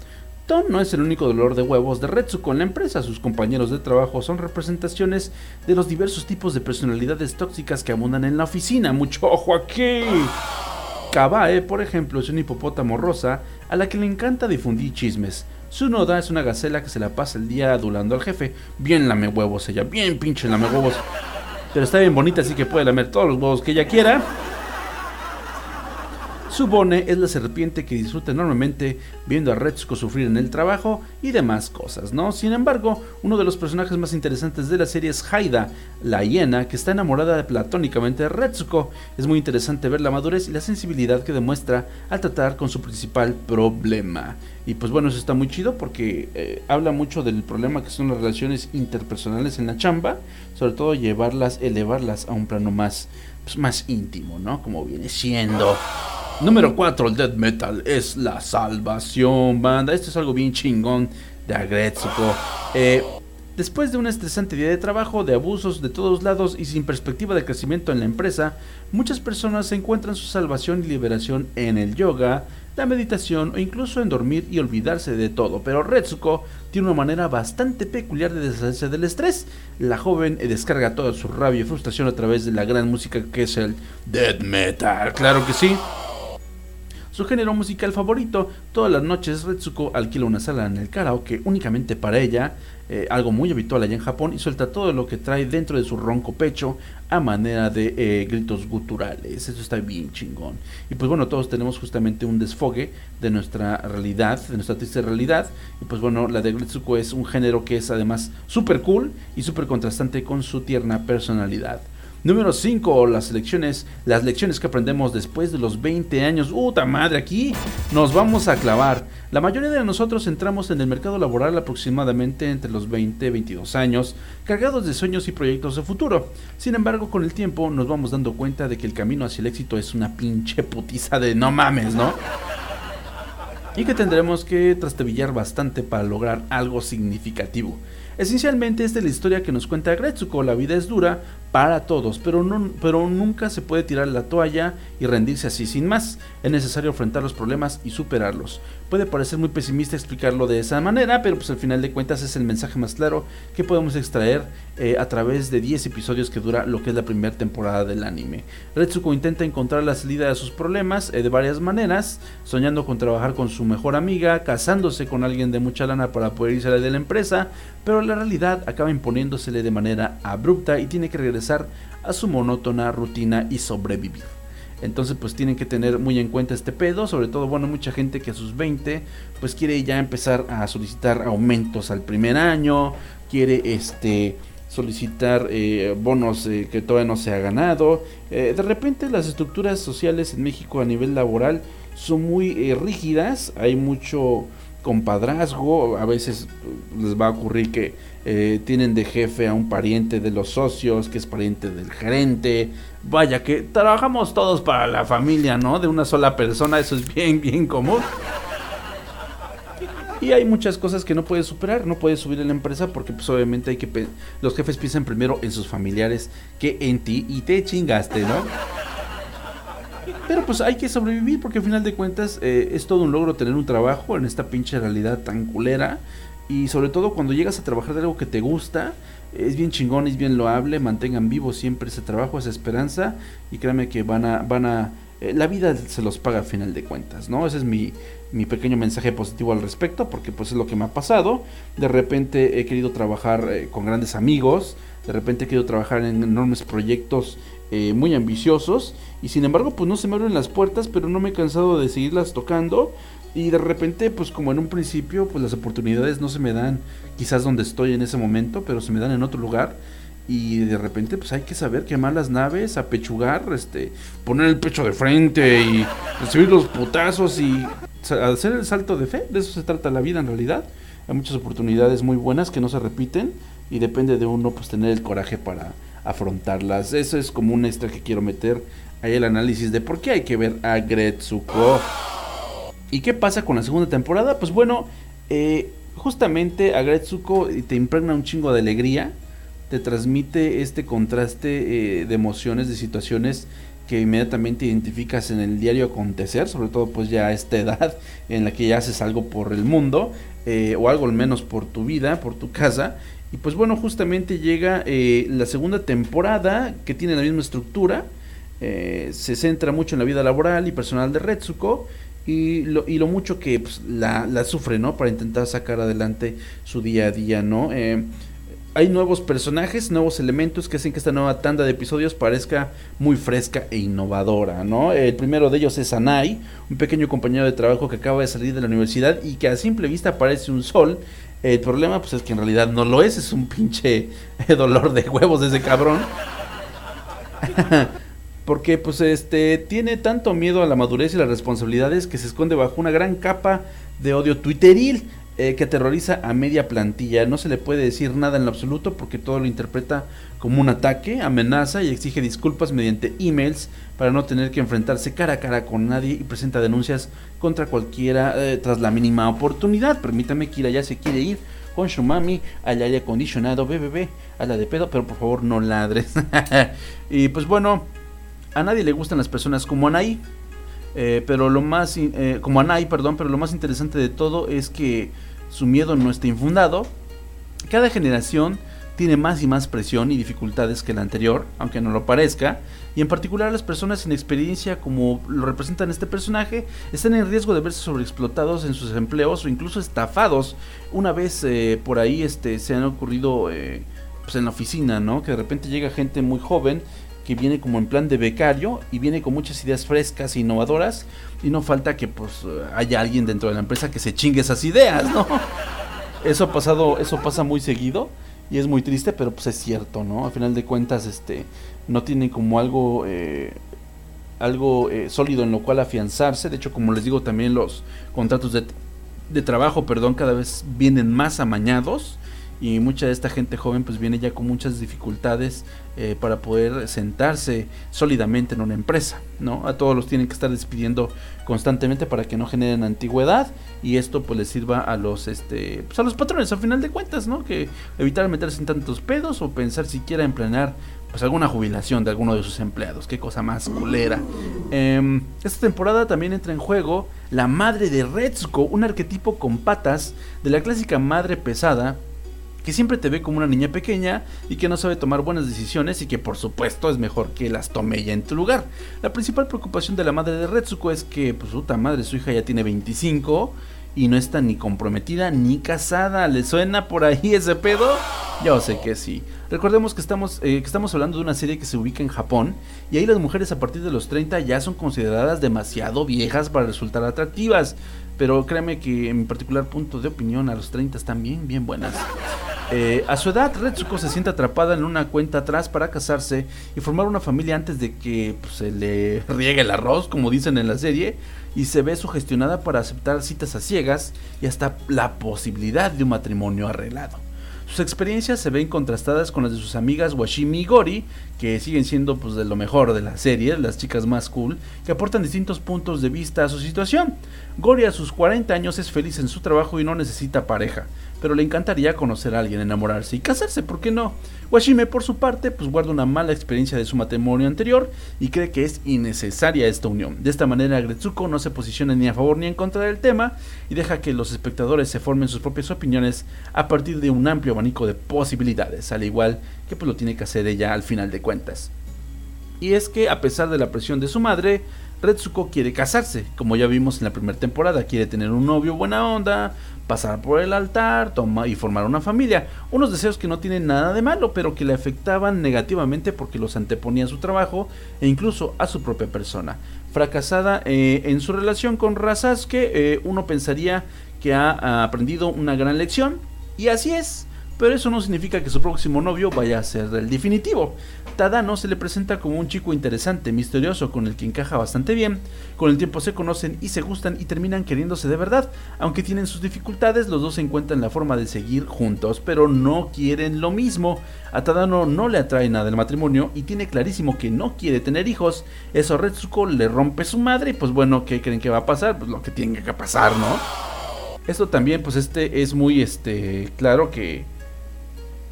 Ton no es el único dolor de huevos de Retsuko en la empresa. Sus compañeros de trabajo son representaciones de los diversos tipos de personalidades tóxicas que abundan en la oficina. Mucho ojo aquí. Kabae, por ejemplo, es un hipopótamo rosa a la que le encanta difundir chismes. Sunoda es una gacela que se la pasa el día adulando al jefe. Bien lame huevos ella, bien pinche lame huevos. Pero está bien bonita, así que puede lamer todos los huevos que ella quiera. Subone es la serpiente que disfruta enormemente viendo a Retsuko sufrir en el trabajo y demás cosas, ¿no? Sin embargo, uno de los personajes más interesantes de la serie es Haida, la hiena que está enamorada platónicamente de Retsuko. Es muy interesante ver la madurez y la sensibilidad que demuestra al tratar con su principal problema. Y pues bueno, eso está muy chido porque eh, habla mucho del problema que son las relaciones interpersonales en la chamba, sobre todo llevarlas, elevarlas a un plano más, pues, más íntimo, ¿no? Como viene siendo. Número 4, el death metal es la salvación, banda. Esto es algo bien chingón de Agretsuko. Eh, Después de un estresante día de trabajo, de abusos de todos lados y sin perspectiva de crecimiento en la empresa, muchas personas encuentran su salvación y liberación en el yoga, la meditación o incluso en dormir y olvidarse de todo. Pero Retsuko tiene una manera bastante peculiar de deshacerse del estrés. La joven descarga toda su rabia y frustración a través de la gran música que es el death metal. Claro que sí. Su género musical favorito, todas las noches Retsuko alquila una sala en el karaoke únicamente para ella, eh, algo muy habitual allá en Japón, y suelta todo lo que trae dentro de su ronco pecho a manera de eh, gritos guturales. Eso está bien chingón. Y pues bueno, todos tenemos justamente un desfogue de nuestra realidad, de nuestra triste realidad. Y pues bueno, la de Retsuko es un género que es además súper cool y súper contrastante con su tierna personalidad. Número 5, las lecciones, las lecciones que aprendemos después de los 20 años. ¡Uta madre! Aquí nos vamos a clavar. La mayoría de nosotros entramos en el mercado laboral aproximadamente entre los 20 y 22 años, cargados de sueños y proyectos de futuro. Sin embargo, con el tiempo nos vamos dando cuenta de que el camino hacia el éxito es una pinche putiza de no mames, ¿no? Y que tendremos que trastabillar bastante para lograr algo significativo. Esencialmente esta es la historia que nos cuenta Gretsuko, la vida es dura para todos, pero, pero nunca se puede tirar la toalla y rendirse así sin más, es necesario enfrentar los problemas y superarlos. Puede parecer muy pesimista explicarlo de esa manera, pero pues al final de cuentas es el mensaje más claro que podemos extraer eh, a través de 10 episodios que dura lo que es la primera temporada del anime. Retsuko intenta encontrar la salida de sus problemas eh, de varias maneras, soñando con trabajar con su mejor amiga, casándose con alguien de mucha lana para poder irse de la empresa, pero la realidad acaba imponiéndosele de manera abrupta y tiene que regresar a su monótona rutina y sobrevivir. Entonces pues tienen que tener muy en cuenta este pedo, sobre todo bueno mucha gente que a sus 20 pues quiere ya empezar a solicitar aumentos al primer año, quiere este solicitar eh, bonos eh, que todavía no se ha ganado. Eh, de repente las estructuras sociales en México a nivel laboral son muy rígidas, hay mucho compadrazgo, a veces les va a ocurrir que eh, tienen de jefe a un pariente de los socios, que es pariente del gerente, vaya que trabajamos todos para la familia, ¿no? De una sola persona, eso es bien, bien común. Y hay muchas cosas que no puedes superar, no puedes subir en la empresa porque pues obviamente hay que los jefes piensan primero en sus familiares que en ti y te chingaste, ¿no? Pero pues hay que sobrevivir porque al final de cuentas eh, es todo un logro tener un trabajo en esta pinche realidad tan culera. Y sobre todo cuando llegas a trabajar de algo que te gusta, es bien chingón, es bien loable, mantengan vivo siempre ese trabajo, esa esperanza. Y créanme que van a, van a, eh, la vida se los paga al final de cuentas, ¿no? Ese es mi, mi pequeño mensaje positivo al respecto, porque pues es lo que me ha pasado. De repente he querido trabajar eh, con grandes amigos, de repente he querido trabajar en enormes proyectos eh, muy ambiciosos y sin embargo pues no se me abren las puertas pero no me he cansado de seguirlas tocando y de repente pues como en un principio pues las oportunidades no se me dan quizás donde estoy en ese momento pero se me dan en otro lugar y de repente pues hay que saber quemar las naves, apechugar, este, poner el pecho de frente y recibir los putazos y hacer el salto de fe, de eso se trata la vida en realidad. Hay muchas oportunidades muy buenas que no se repiten y depende de uno pues tener el coraje para afrontarlas. Eso es como un extra que quiero meter ahí el análisis de por qué hay que ver a Gretsuko. ¿Y qué pasa con la segunda temporada? Pues bueno, eh, justamente a Gretsuko te impregna un chingo de alegría, te transmite este contraste eh, de emociones, de situaciones que inmediatamente identificas en el diario acontecer, sobre todo pues ya a esta edad en la que ya haces algo por el mundo, eh, o algo al menos por tu vida, por tu casa, y pues bueno, justamente llega eh, la segunda temporada que tiene la misma estructura. Se centra mucho en la vida laboral y personal de Retsuko y lo, y lo mucho que pues, la, la, sufre, ¿no? Para intentar sacar adelante su día a día, ¿no? Eh, hay nuevos personajes, nuevos elementos que hacen que esta nueva tanda de episodios parezca muy fresca e innovadora, ¿no? El primero de ellos es Anai, un pequeño compañero de trabajo que acaba de salir de la universidad y que a simple vista parece un sol el problema pues es que en realidad no lo es, es un pinche dolor de huevos de ese cabrón. Porque pues este tiene tanto miedo a la madurez y las responsabilidades que se esconde bajo una gran capa de odio twitteril eh, que aterroriza a media plantilla. No se le puede decir nada en lo absoluto porque todo lo interpreta como un ataque, amenaza y exige disculpas mediante emails para no tener que enfrentarse cara a cara con nadie y presenta denuncias contra cualquiera eh, tras la mínima oportunidad. Permítame que ya se quiere ir poncho mami, al aire acondicionado, bebé, a la de pedo, pero por favor no ladres. y pues bueno, a nadie le gustan las personas como Anaí. Eh, pero lo más, eh, como Anaí, perdón, pero lo más interesante de todo es que su miedo no está infundado. Cada generación tiene más y más presión y dificultades que la anterior, aunque no lo parezca, y en particular las personas sin experiencia como lo representan este personaje están en riesgo de verse sobreexplotados en sus empleos o incluso estafados. Una vez eh, por ahí este, se han ocurrido pues en la oficina, ¿no? Que de repente llega gente muy joven que viene como en plan de becario y viene con muchas ideas frescas e innovadoras y no falta que pues haya alguien dentro de la empresa que se chingue esas ideas, ¿no? Eso ha pasado, eso pasa muy seguido y es muy triste, pero pues es cierto, ¿no? A final de cuentas, este, no tiene como algo, eh, algo eh, sólido en lo cual afianzarse. De hecho, como les digo, también los contratos de, de trabajo, perdón, cada vez vienen más amañados y mucha de esta gente joven pues viene ya con muchas dificultades eh, para poder sentarse sólidamente en una empresa, ¿no? A todos los tienen que estar despidiendo constantemente para que no generen antigüedad y esto pues les sirva a los este pues a los patrones al final de cuentas, ¿no? Que evitar meterse en tantos pedos o pensar siquiera en planear pues alguna jubilación de alguno de sus empleados, qué cosa más culera. Em, esta temporada también entra en juego la madre de Retsuko, un arquetipo con patas de la clásica madre pesada que siempre te ve como una niña pequeña y que no sabe tomar buenas decisiones y que por supuesto es mejor que las tome ella en tu lugar. La principal preocupación de la madre de Retsuko es que, pues puta madre, su hija ya tiene 25 y no está ni comprometida ni casada. ¿Le suena por ahí ese pedo? Yo sé que sí. Recordemos que estamos, eh, que estamos hablando de una serie que se ubica en Japón y ahí las mujeres a partir de los 30 ya son consideradas demasiado viejas para resultar atractivas. Pero créeme que en mi particular punto de opinión a los 30 están bien, bien buenas. Eh, a su edad, Retsuko se siente atrapada en una cuenta atrás para casarse y formar una familia antes de que pues, se le riegue el arroz, como dicen en la serie, y se ve sugestionada para aceptar citas a ciegas y hasta la posibilidad de un matrimonio arreglado. Sus experiencias se ven contrastadas con las de sus amigas Washimi y Gori, que siguen siendo pues de lo mejor de la serie, las chicas más cool, que aportan distintos puntos de vista a su situación. Gori a sus 40 años es feliz en su trabajo y no necesita pareja, pero le encantaría conocer a alguien, enamorarse y casarse, ¿por qué no? Washime, por su parte, pues guarda una mala experiencia de su matrimonio anterior y cree que es innecesaria esta unión. De esta manera, Gretsuko no se posiciona ni a favor ni en contra del tema y deja que los espectadores se formen sus propias opiniones a partir de un amplio abanico de posibilidades, al igual que pues lo tiene que hacer ella al final de cuentas. Y es que, a pesar de la presión de su madre, Retsuko quiere casarse, como ya vimos en la primera temporada, quiere tener un novio buena onda, pasar por el altar toma, y formar una familia. Unos deseos que no tienen nada de malo, pero que le afectaban negativamente porque los anteponía a su trabajo e incluso a su propia persona. Fracasada eh, en su relación con Rasasuke, eh, uno pensaría que ha aprendido una gran lección, y así es pero eso no significa que su próximo novio vaya a ser el definitivo. Tadano se le presenta como un chico interesante, misterioso, con el que encaja bastante bien. Con el tiempo se conocen y se gustan y terminan queriéndose de verdad. Aunque tienen sus dificultades, los dos encuentran la forma de seguir juntos, pero no quieren lo mismo. A Tadano no le atrae nada el matrimonio y tiene clarísimo que no quiere tener hijos. Eso a Retsuko le rompe su madre y pues bueno, ¿qué creen que va a pasar? Pues lo que tiene que pasar, ¿no? Esto también, pues este es muy este claro que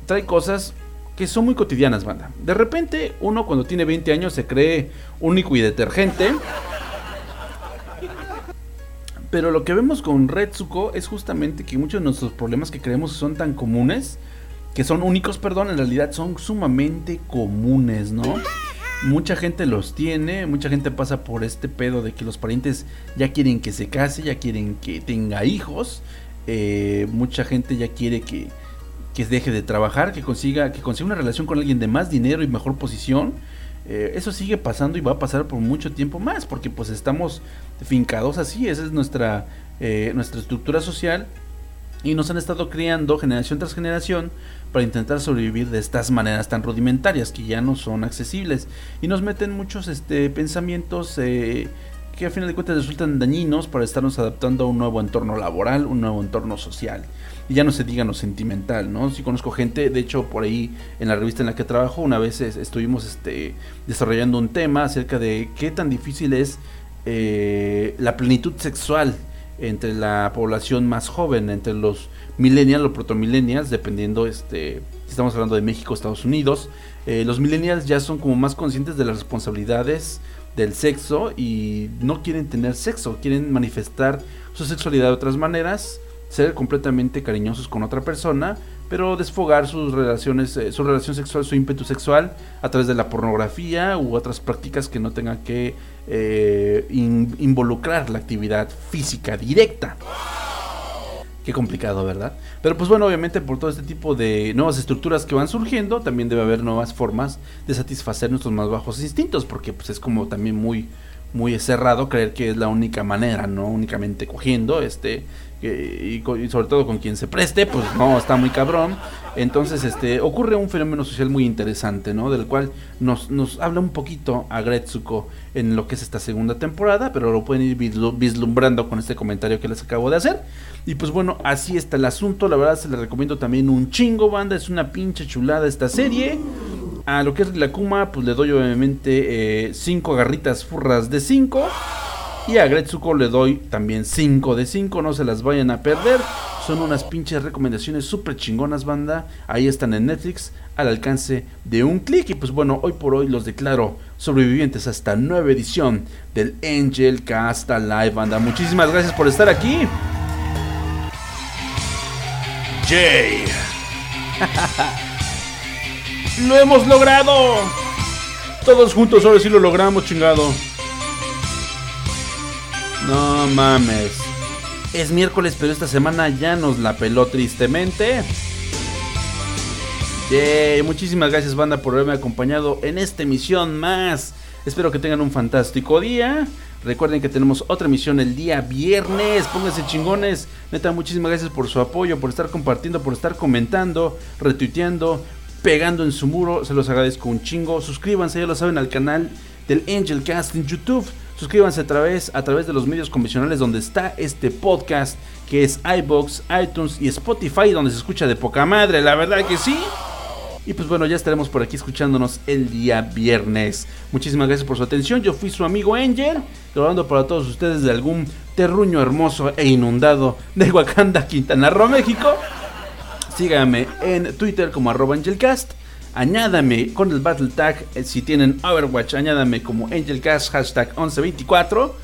trae cosas que son muy cotidianas, banda. De repente, uno cuando tiene 20 años se cree único y detergente. Pero lo que vemos con Retsuko es justamente que muchos de nuestros problemas que creemos son tan comunes, que son únicos, perdón, en realidad son sumamente comunes, ¿no? Mucha gente los tiene, mucha gente pasa por este pedo de que los parientes ya quieren que se case, ya quieren que tenga hijos, eh, mucha gente ya quiere que, que deje de trabajar, que consiga, que consiga una relación con alguien de más dinero y mejor posición. Eh, eso sigue pasando y va a pasar por mucho tiempo más, porque pues estamos fincados así, esa es nuestra, eh, nuestra estructura social y nos han estado criando generación tras generación para intentar sobrevivir de estas maneras tan rudimentarias que ya no son accesibles y nos meten muchos este, pensamientos eh, que a final de cuentas resultan dañinos para estarnos adaptando a un nuevo entorno laboral, un nuevo entorno social y ya no se diga lo sentimental, ¿no? Si conozco gente, de hecho por ahí en la revista en la que trabajo, una vez estuvimos este, desarrollando un tema acerca de qué tan difícil es eh, la plenitud sexual entre la población más joven, entre los millennials o protomillennials, dependiendo este, si estamos hablando de México, Estados Unidos. Eh, los millennials ya son como más conscientes de las responsabilidades del sexo y no quieren tener sexo, quieren manifestar su sexualidad de otras maneras, ser completamente cariñosos con otra persona, pero desfogar sus relaciones, eh, su relación sexual, su ímpetu sexual a través de la pornografía u otras prácticas que no tengan que eh, in- involucrar la actividad física directa. Qué complicado, ¿verdad? Pero pues bueno, obviamente por todo este tipo de nuevas estructuras que van surgiendo, también debe haber nuevas formas de satisfacer nuestros más bajos instintos, porque pues es como también muy muy cerrado creer que es la única manera, no únicamente cogiendo, este y, y sobre todo con quien se preste, pues no, está muy cabrón. Entonces, este ocurre un fenómeno social muy interesante, ¿no? Del cual nos, nos habla un poquito a Gretsuko en lo que es esta segunda temporada, pero lo pueden ir vislu- vislumbrando con este comentario que les acabo de hacer. Y pues bueno, así está el asunto. La verdad se les recomiendo también un chingo, banda. Es una pinche chulada esta serie. A lo que es la Kuma, pues le doy obviamente 5 garritas furras de 5. Y a Gretsuko le doy también 5 de 5. No se las vayan a perder. Son unas pinches recomendaciones súper chingonas, banda. Ahí están en Netflix, al alcance de un clic. Y pues bueno, hoy por hoy los declaro sobrevivientes a esta nueva edición del Angel Cast Live, banda. Muchísimas gracias por estar aquí. Jay. ¡Lo hemos logrado! Todos juntos ahora sí lo logramos, chingado. No mames. Es miércoles, pero esta semana ya nos la peló tristemente. Muchísimas gracias banda por haberme acompañado en esta emisión más. Espero que tengan un fantástico día. Recuerden que tenemos otra emisión el día viernes. Pónganse chingones. Neta, muchísimas gracias por su apoyo, por estar compartiendo, por estar comentando, retuiteando, pegando en su muro. Se los agradezco un chingo. Suscríbanse, ya lo saben, al canal del Angel Cast en YouTube. Suscríbanse a través, a través de los medios convencionales donde está este podcast, que es iBox, iTunes y Spotify, donde se escucha de poca madre, la verdad que sí. Y pues bueno, ya estaremos por aquí escuchándonos el día viernes. Muchísimas gracias por su atención. Yo fui su amigo Angel, grabando para todos ustedes de algún terruño hermoso e inundado de Wakanda, Quintana Roo, México. Síganme en Twitter como arroba AngelCast. Añádame con el Battle Tag eh, si tienen Overwatch. Añádame como AngelCast hashtag 1124.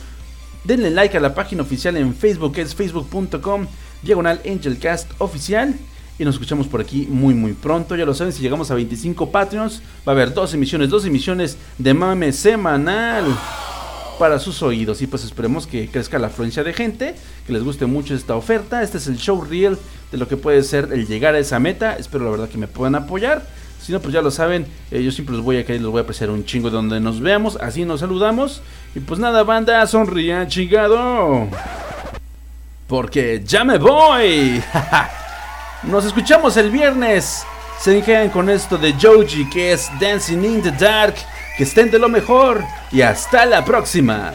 Denle like a la página oficial en Facebook es facebook.com diagonal AngelCast oficial. Y nos escuchamos por aquí muy muy pronto. Ya lo saben, si llegamos a 25 Patreons, va a haber dos emisiones, dos emisiones de mame semanal para sus oídos. Y pues esperemos que crezca la afluencia de gente, que les guste mucho esta oferta. Este es el show real de lo que puede ser el llegar a esa meta. Espero la verdad que me puedan apoyar. Si no, pues ya lo saben, eh, yo siempre los voy a querer, los voy a apreciar un chingo de donde nos veamos. Así nos saludamos. Y pues nada, banda, sonrían, chingado. Porque ya me voy. Nos escuchamos el viernes. Se quedan con esto de Joji, que es Dancing in the Dark. Que estén de lo mejor. Y hasta la próxima.